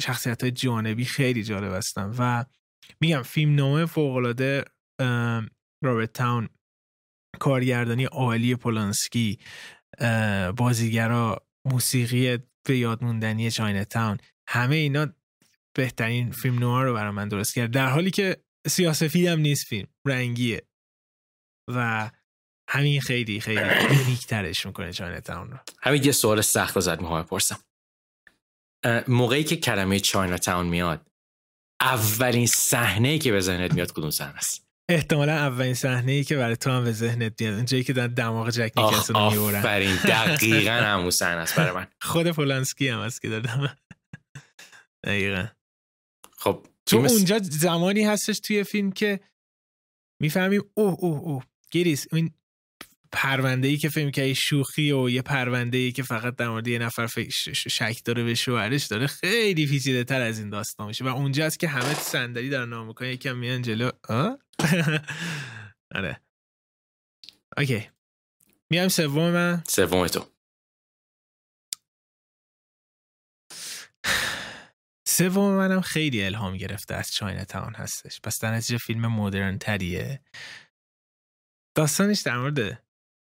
Speaker 2: شخصیت های جانبی خیلی جالب هستن. و میگم فیلم نامه فوق العاده رابرت تاون کارگردانی عالی پولانسکی بازیگرا موسیقی به یادموندنی چاینا تاون همه اینا بهترین فیلم نوار رو برای من درست کرد. در حالی که سیاسفید هم نیست فیلم رنگیه. و همین خیلی خیلی یونیک ترش می‌کنه چاینا تاون رو.
Speaker 1: همین یه سوال سخت زد می‌خوام بپرسم. موقعی که کلمه چاینا تاون میاد اولین صحنه که به ذهنت میاد کدوم صحنه است؟
Speaker 2: احتمالا اولین صحنه ای که برای تو هم به ذهنت میاد اونجایی که در دماغ جک نیکلسون میورن
Speaker 1: آفرین دقیقا <laughs> همون صحنه است برای من.
Speaker 2: خود پولانسکی هم هست که دادم. دقیقا.
Speaker 1: خب
Speaker 2: تو اونجا زمانی هستش توی فیلم که می‌فهمیم اوه اوه اوه. گیتیس این پرونده ای که فیلم که شوخی و یه پرونده ای که فقط در مورد یه نفر شک داره به شوهرش داره خیلی پیچیده تر از این داستان میشه. و اونجاست که همه صندلی دارن نام می‌کنن یکم میان جلو. <laughs> آره. اوکی. میام سوم من.
Speaker 1: سوم تو. <sighs>
Speaker 2: سوم منم خیلی الهام گرفته از Chinatown هستش. پس در نتیجه فیلم مدرن تریه. داستانش در مورد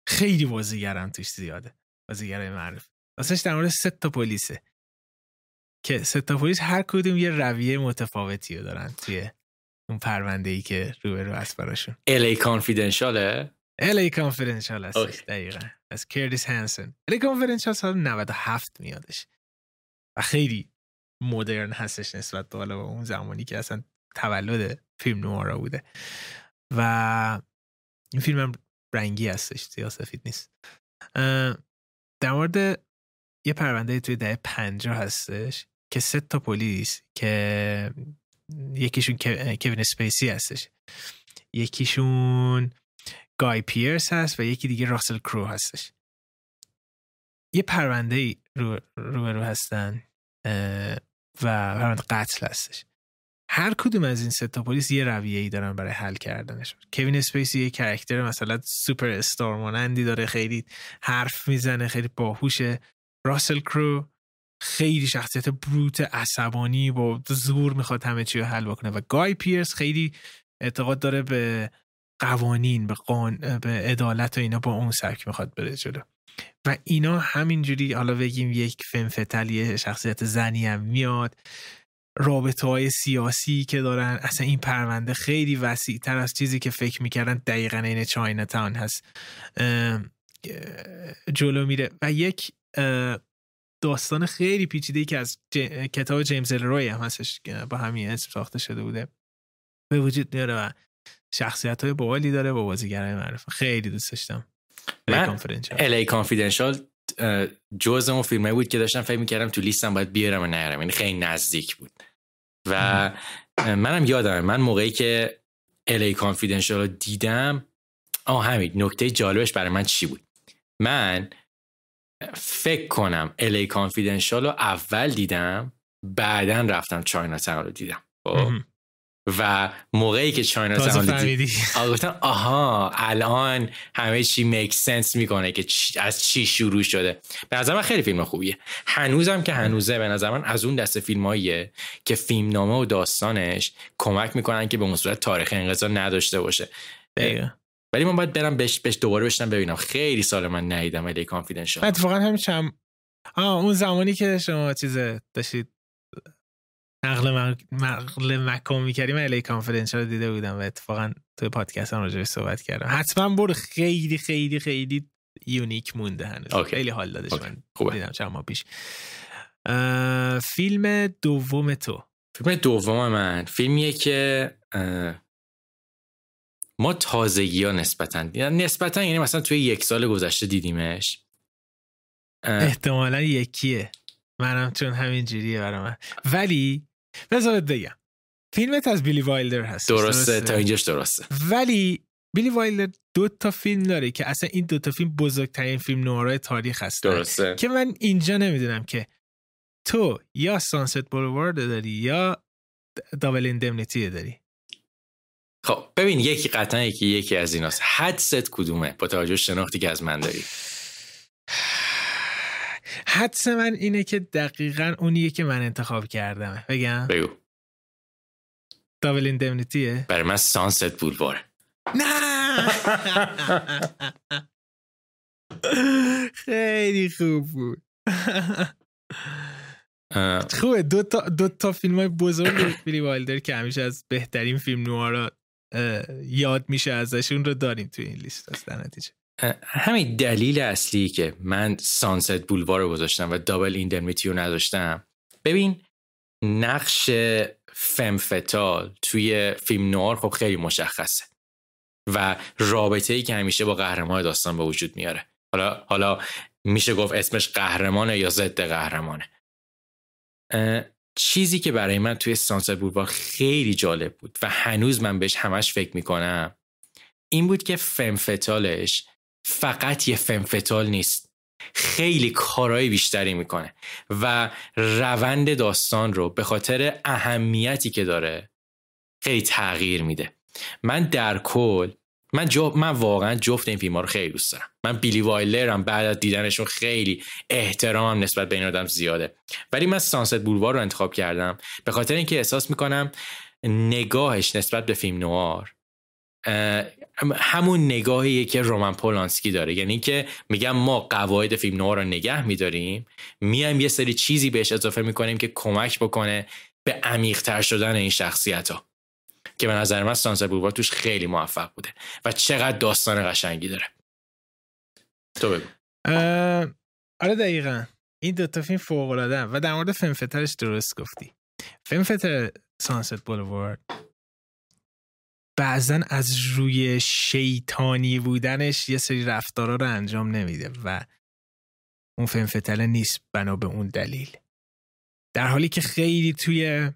Speaker 2: خیلی بازیگرم توش زیاده. بازیگر معروف. داستانش در مورد سه تا پلیسه. که سه تا پلیس هر کدوم یه رویه متفاوتی رو دارن توی اون پرونده ای که روبرو هست براشون.
Speaker 1: الی کانفیدنشاله
Speaker 2: الی کانفیدنشال هست دقیقا. از کردیس هانسن الی کانفیدنشال سال 97 میادش. و خیلی مدرن هستش نسبت به اون زمانی که اصلا تولد فیلم نوارا بوده. و این فیلم هم رنگی هستش سیاه سفید نیست. در مورد یه پرونده توی دهه پنجاه هستش که سه تا پلیس که یکیشون کوین اسپیسی هستش. یکیشون گای پیرس هست و یکی دیگه راسل کرو هستش. یه پرونده ای رو رو هستن و پرونده قتل هستش. هر کدوم از این سه تا پلیس یه رویه ای دارن برای حل کردنش. کوین اسپیسی یه character مثلا سوپر استار مانندی داره خیلی حرف می‌زنه خیلی باهوشه. راسل کرو خیلی شخصیت brute عصبانی با زور می‌خواد همه چی رو حل بکنه و گای پیرس خیلی اعتقاد داره به قوانین به, قان... به عدالت و اینا با اون سبک می‌خواد بره جلو. و اینا همینجوری حالا بگیم یک فمفتلی شخصیت زنی هم میاد. رابطه های سیاسی که دارن. اصلا این پرونده خیلی وسیع تر از چیزی که فکر می‌کردن دقیقا این چاینا تاون هست جلو میره. و یک داستان خیلی پیچیده که از کتاب جیمز روی هم هستش با همین اسم ساخته شده بوده. به وجود میاره و شخصیت های بالی داره با بازیگرای معروف. خیلی دوست داشتم.
Speaker 1: L.A. Confidential جز اون فیلمه بود که داشتم فکر می‌کردم تو لیستم باید بیارم و نیارم. یعنی خیلی نزدیک بود. و منم یادم من موقعی که L.A. Confidential رو دیدم آه همین نکته جالبش برای من چی بود؟ من فکر کنم L.A. Confidential رو اول دیدم بعدا رفتم Chinatown رو دیدم. خب؟ و موقعی که Chinatown دیدم گفتم آها الان همه چی make sense می‌کنه که از چی شروع شده. به نظر من خیلی فیلم خوبیه. هنوزم که هنوزه به نظر من از اون دست فیلماییه که فیلم نامه و داستانش کمک می‌کنن که به اون صورت تاریخ انقضا نداشته باشه. ولی من باید برم بهش بهش دوباره بشنم ببینم. خیلی سال من ندیدم ولی کانفیدنشال
Speaker 2: اتفاقا همین چم آه اون زمانی که شما چیز داشتید نقل نقل مکان می‌کردی من الی کانفیدنشال دیده بودم و اتفاقا توی پادکست هم راجعش صحبت کردم. حتما برو خیلی خیلی خیلی یونیک مونده هنوز. خیلی حال دادش من. خوبه. دیدم چند ماه پیش. فیلم دوم تو.
Speaker 1: فیلم دوم من. فیلمیه که ما تازگی ها نسبتا نسبتا یعنی مثلا توی یک سال گذشته دیدیمش.
Speaker 2: احتمالا یکیه. منم چون همین جوریه برای من. ولی بذارت بگم. فیلمت از بیلی وایلدر هست
Speaker 1: درسته, درسته؟ تا اینجاش درسته.
Speaker 2: ولی بیلی وایلدر دو تا فیلم داره که اصلا این دو تا فیلم بزرگترین فیلم نوارای تاریخ هست
Speaker 1: درسته.
Speaker 2: که من اینجا نمی‌دونم که تو یا سانست بولوارد داری یا دابل اندمنیتی داری.
Speaker 1: خب ببین یکی قطعا یکی یکی از ایناست. حدست کدومه با توجه شناختی که از من داری.
Speaker 2: حدس من اینه که دقیقا اونیه که من انتخاب کردم. بگم؟
Speaker 1: بگو.
Speaker 2: دابل اندمنیتیه
Speaker 1: برای من سانست بولواره.
Speaker 2: نه! خیلی خوب بود. خوبه. دو تا, دو تا فیلم های بزرگ بیلی والدر که همیشه از بهترین فیلم نوارا یاد میشه ازشون رو داریم توی این لیست. از در نتیجه.
Speaker 1: همین دلیل اصلی که من سانست بولوار رو گذاشتم و دابل ایندمنیتی رو نداشتم. ببین نقش فمفتال توی فیلم نوار خب خیلی مشخصه و رابطه ای که همیشه با قهرمان داستان به وجود میاره. حالا حالا میشه گفت اسمش قهرمانه یا ضد قهرمانه. چیزی که برای من توی سانست بولوار خیلی جالب بود و هنوز من بهش همش فکر می‌کنم این بود که فمفتالش فقط یه فمفتال نیست. خیلی کارهای بیشتری می‌کنه و روند داستان رو به خاطر اهمیتی که داره خیلی تغییر میده. من در کل من, من واقعا جفت این فیلم رو خیلی دوست دارم. من بیلی وایلر هم بعد از دیدنشون خیلی احترامم نسبت به این آدم زیاده. ولی من سانست بولوار رو انتخاب کردم به خاطر اینکه احساس می‌کنم نگاهش نسبت به فیلم نوار همون نگاهیه که رومن پولانسکی داره. یعنی که میگم ما قواعد فیلم نوار رو نگه میداریم میایم یه سری چیزی بهش اضافه می‌کنیم که کمک بکنه به عمیقتر شدن این شخصیت ها که به نظر من سانسر بولوار توش خیلی موفق بوده و چقدر داستان قشنگی داره. تو بگو.
Speaker 2: آره دقیقا. این دوتا فیلم فوق العاده و در مورد فیلم فترش درست گفتی. فیلم فتر سانست بولوارد بعضا از روی شیطانی بودنش یه سری رفتارا رو انجام نمیده و اون فنفتله نیست بنا به اون دلیل. در حالی که خیلی توی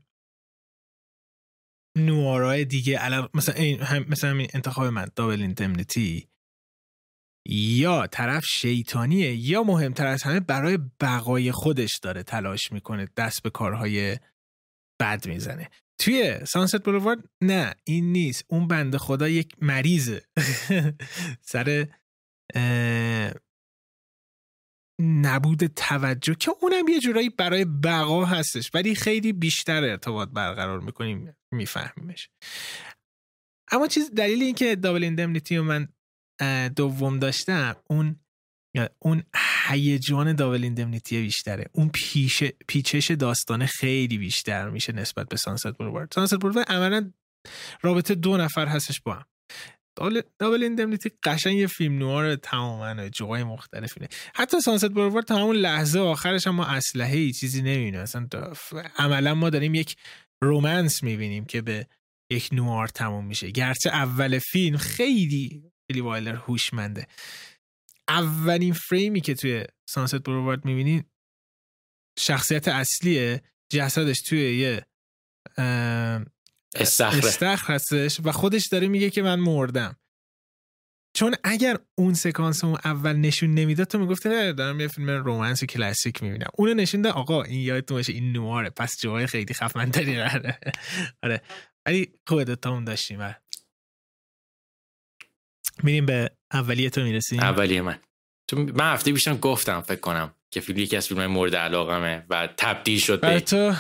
Speaker 2: نوارای دیگه مثلا این مثلا این انتخاب من دابل ایندمنیتی یا طرف شیطانیه یا مهمتر از همه برای بقای خودش داره تلاش می‌کنه دست به کارهای بد می‌زنه. توی سانست بلوارد نه این نیست. اون بنده خدا یک مریضه. <laughs> سر نبود توجه که اونم یه جورایی برای بقا هستش ولی خیلی بیشتر ارتباط برقرار می‌کنیم میفهمیمش. اما چیز دلیل این که دابل ایندمنیتی من دوم داشتم اون اون هیجان دابل ایندمنیتی بیشتره. اون پیش پیچش داستانه خیلی بیشتر میشه نسبت به سانست بولوارد سانست بولوارد عملا رابطه دو نفر هستش با هم. دابل ایندمنیتی قشنگ یه فیلم نوار تماما جوهای مختلفینه. حتی سانست بولوارد تا همون لحظه آخرش هم ما اسلحه ای چیزی نمی‌بینیم. اصلا عملا ما داریم یک رومنس می‌بینیم که به یک نوار تموم میشه. گرچه اول فیلم خیلی خیلی وایلر هوشمنده. اولین فریمی که توی سانست بروارد می‌بینی شخصیت اصلیه جسدش توی یه استخر هستش و خودش داره میگه که من مردم. چون اگر اون سکانس اون اول نشون نمی‌داد تو می‌گفتی دارم یه فیلم رومنس کلاسیک می‌بینم. اونو نشون ده آقا این یادتون باشه این نواره پس جوای خیلی خفمندری قراره. <laughs> آره. ولی خوبه دوتامون داشتیم آره. میریم به اولیه تو می‌رسیم؟
Speaker 1: اولیه من. تو من هفته پیشم گفتم فکر کنم که فیلم یکی از فیلم مورد علاقمه و تبدیل شد
Speaker 2: به تو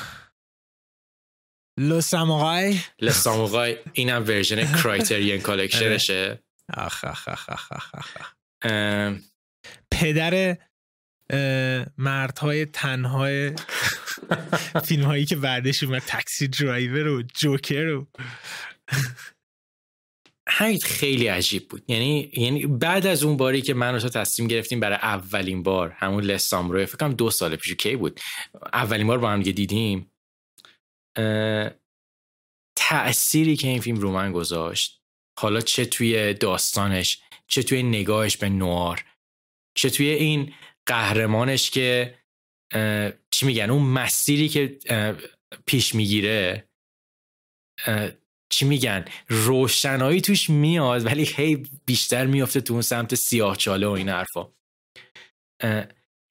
Speaker 2: Le Samouraï
Speaker 1: Le Samouraï اینم version <laughs> Criterion Collection شه
Speaker 2: آخ آخ آخ آخ آخ پدر مردهای تنهای <laughs> فیلم هایی که بعدش اومد Taxi Driver و Joker و <laughs>
Speaker 1: همین خیلی عجیب بود. یعنی یعنی بعد از اون باری که من و تو تصمیم گرفتیم برای اولین بار همون لستام رو فکر کنم دو سال پیش کی بود؟ اولین بار با هم دیدیم. تأثیری که این فیلم رو من گذاشت حالا چه توی داستانش چه توی نگاهش به نوار چه توی این قهرمانش که چی میگن اون مسیری که پیش می‌گیره چی میگن روشنایی توش میاد ولی هی بیشتر میافته تو اون سمت سیاه چاله و این حرفا.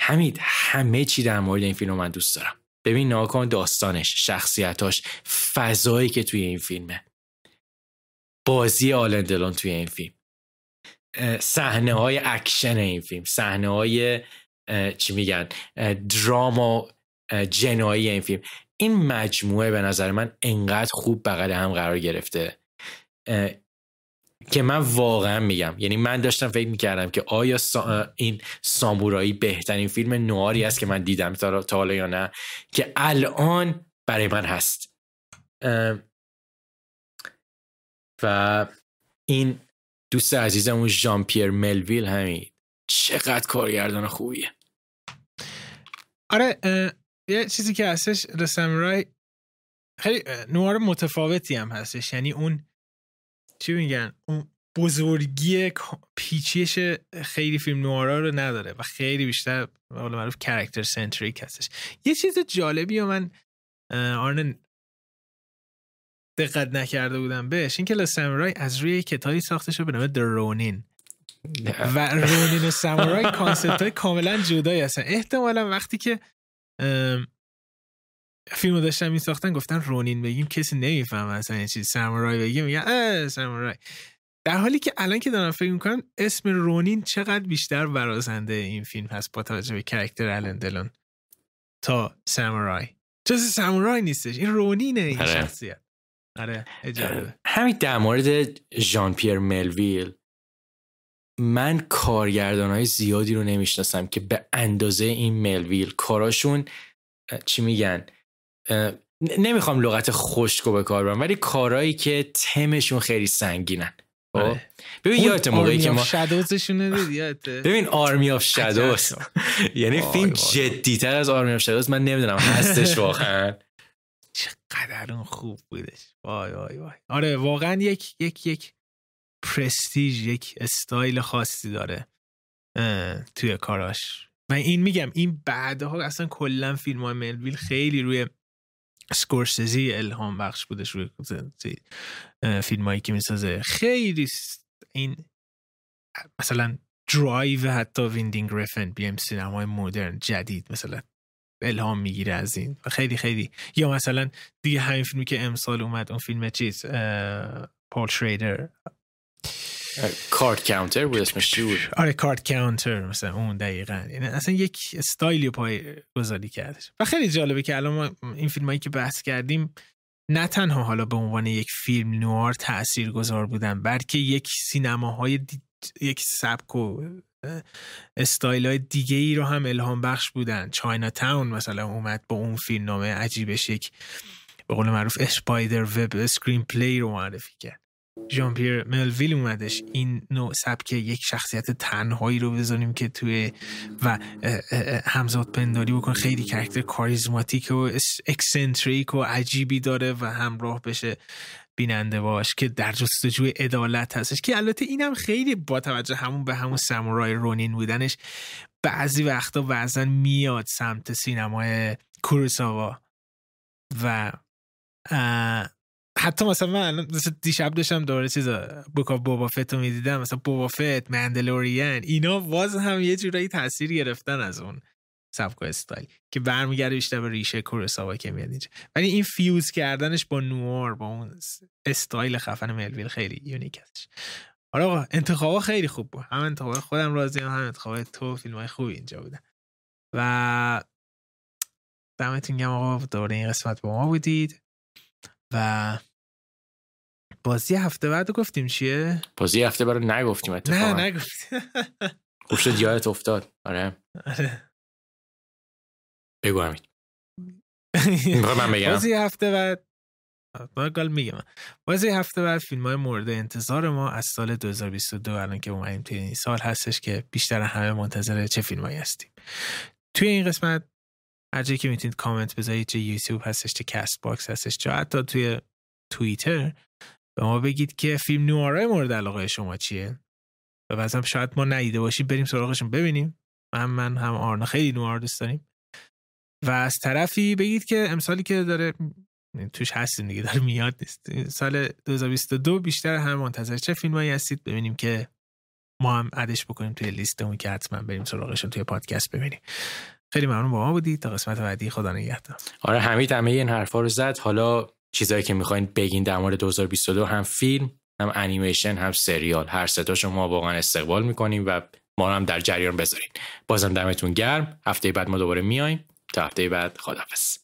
Speaker 1: حمید همه چی در مورد این فیلم من دوست دارم. ببین ناکن داستانش شخصیتاش فضایی که توی این فیلمه. بازی آلن دلون توی این فیلم. صحنه های اکشن این فیلم صحنه های چی میگن دراما جنایی این فیلم. این مجموعه به نظر من انقدر خوب بغل هم قرار گرفته که من واقعا میگم. یعنی من داشتم فکر می‌کردم که آیا این سامورایی بهترین فیلم نواری است که من دیدم تا, حالا یا نه که الان برای من هست. و این دوست عزیزمون ژان پیر ملویل همین. چقدر کارگردان خوبیه.
Speaker 2: آره یه چیزی که هستش رسمرای خیلی نوار متفاوتی هم هستش. یعنی اون چی میگن؟ اون بزرگی پیچیش خیلی فیلم نوارا رو نداره و خیلی بیشتر حالا معروف کرکتر سنتریک هستش. یه چیز جالبی و من آرن دقت نکرده بودم بهش این که از روی کتابی ساخته شده به نام The Ronin و رونین و سامورای concept های کاملا جدایی هستن. احتمالا وقتی که فیلم رو داشتن میساختن گفتن رونین بگیم کسی نمی‌فهمه اصلا این چیز. سامورای بگیم میگن اه سامورای. در حالی که الان که دارم فکر می‌کنم اسم رونین چقدر بیشتر برازنده این فیلم هست با توجه به character آلن دلون تا سامورای. جز سامورای نیستش این رونینه این آره. شخصیت. آره
Speaker 1: همین در مورد ژان پیر ملویل. من کارگردان های زیادی رو نمی‌شناسم که به اندازه این ملویل کاراشون چی میگن؟ نمی‌خوام لغت خشکو به کار برم ولی کارهایی که تمشون خیلی سنگینن. خب؟ آره. ببین یادت موقعی که ما <laughs> ببین Army of Shadows یعنی فیلم جدیتر از Army of Shadows من نمی‌دونم هستش واقعا. <laughs>
Speaker 2: چقدر اون خوب بودش. وای وای وای. آره واقعا یک یک یک پرستیژ یک استایل خاصی داره توی کاراش. و این میگم این بعدها اصلا کلا فیلم های ملویل خیلی روی اسکورسزی الهام بخش بودش روی فیلم هایی که می‌سازه. خیلی این مثلا درایو حتی ویندینگ رفن بیایم سینمای مدرن جدید مثلا الهام می‌گیره از این. خیلی خیلی. یا مثلا دیگه همین فیلمی که امسال اومد اون فیلم چیز پل شریدر.
Speaker 1: Card Counter بود اسمش چی
Speaker 2: آره Card Counter مثلا اون دقیقا. یعنی اصلا یک استایلی پای گذاری کردش. و خیلی جالبه که الان ما این فیلم هایی که بحث کردیم نه تنها حالا به عنوان یک فیلم نوار تأثیر گذار بودن بلکه یک سینماهای دی... یک سبک و استایل های دیگه ای رو هم الهام بخش بودن. Chinatown مثلا اومد با اون فیلم نامه عجیبش یک به قول معروف spider web screenplay رو معرفی کرد. ژان پیر ملویل اومدش. این نوع سبک یک شخصیت تنهایی رو بذاریم که توی و همزاد پنداری بکن خیلی character کاریزماتیک و اکسنتریک و عجیبی داره و همراه بشه بیننده باش که در جستجوی عدالت هستش. که البته اینم خیلی با توجه همون به همون سمورای رونین بودنش بعضی وقتا بعضا میاد سمت سینمای کوروساوا و حتی مثلا من مثلا دیشب داشتم دوباره چیزا بوکا بوبا فت رو می‌دیدم مثلا بوبا فت مندلورین اینا باز هم یه جورایی تاثیر گرفتن از اون سبک و استایل که برمیگرده بیشتر به ریشه کوروساوا که میاد اینجا. ولی این fuse کردنش با نوار با اون استایل خفن ملویل خیلی unique هستش. آره آقا خیلی خوب بود. هم انتخاب خودم راضی هم انتخاب تو فیلم های خوبی اینجا بودن. و دمتون گرم آقا دوره این قسمت با ما بودید. و بازی هفته بعد گفتیم چیه؟
Speaker 1: بازی هفته بعد نگفتیم
Speaker 2: اتفاقا. نه نگفتیم.
Speaker 1: خوب شد یادت افتاد. آره. آره. بگو همین من بگم؟
Speaker 2: بازی هفته بعد گال میگم. بازی هفته بعد فیلم های مورد انتظار ما از سال 2022 الان که اومدیم توی این سال هستش که بیشتر همه منتظر چه فیلم هایی هستیم. توی این قسمت هر جایی که می‌تونید کامنت بذارید چه یوتیوب هستش چه Castbox هستش چه حتی توی توییتر به ما بگید که فیلم نوآرای مورد علاقه شما چیه؟ و بعضم شاید ما ندیده باشیم بریم سراغشون ببینیم. هم من هم آرنا خیلی نوار دوست داریم. و از طرفی بگید که امسالی که داره توش هستیم دیگه داره میاد نیست. سال 2022 بیشتر هم منتظر چه فیلمایی هستید؟ ببینیم که ما هم عدش بکنیم توی لیستمون که حتما بریم سراغشون توی پادکست ببینیم. خیلی ممنون با ما بودید. تا قسمت بعدی خدا نگهدار.
Speaker 1: آره حمید همه این حرفا رو زد. حالا چیزایی که می‌خواین بگین در مورد 2022 هم فیلم هم انیمیشن هم سریال. هر سه ما واقعا استقبال می‌کنیم و ما هم در جریان بذارین. بازم دمتون گرم. هفته بعد ما دوباره میایم. تا هفته بعد خدافظ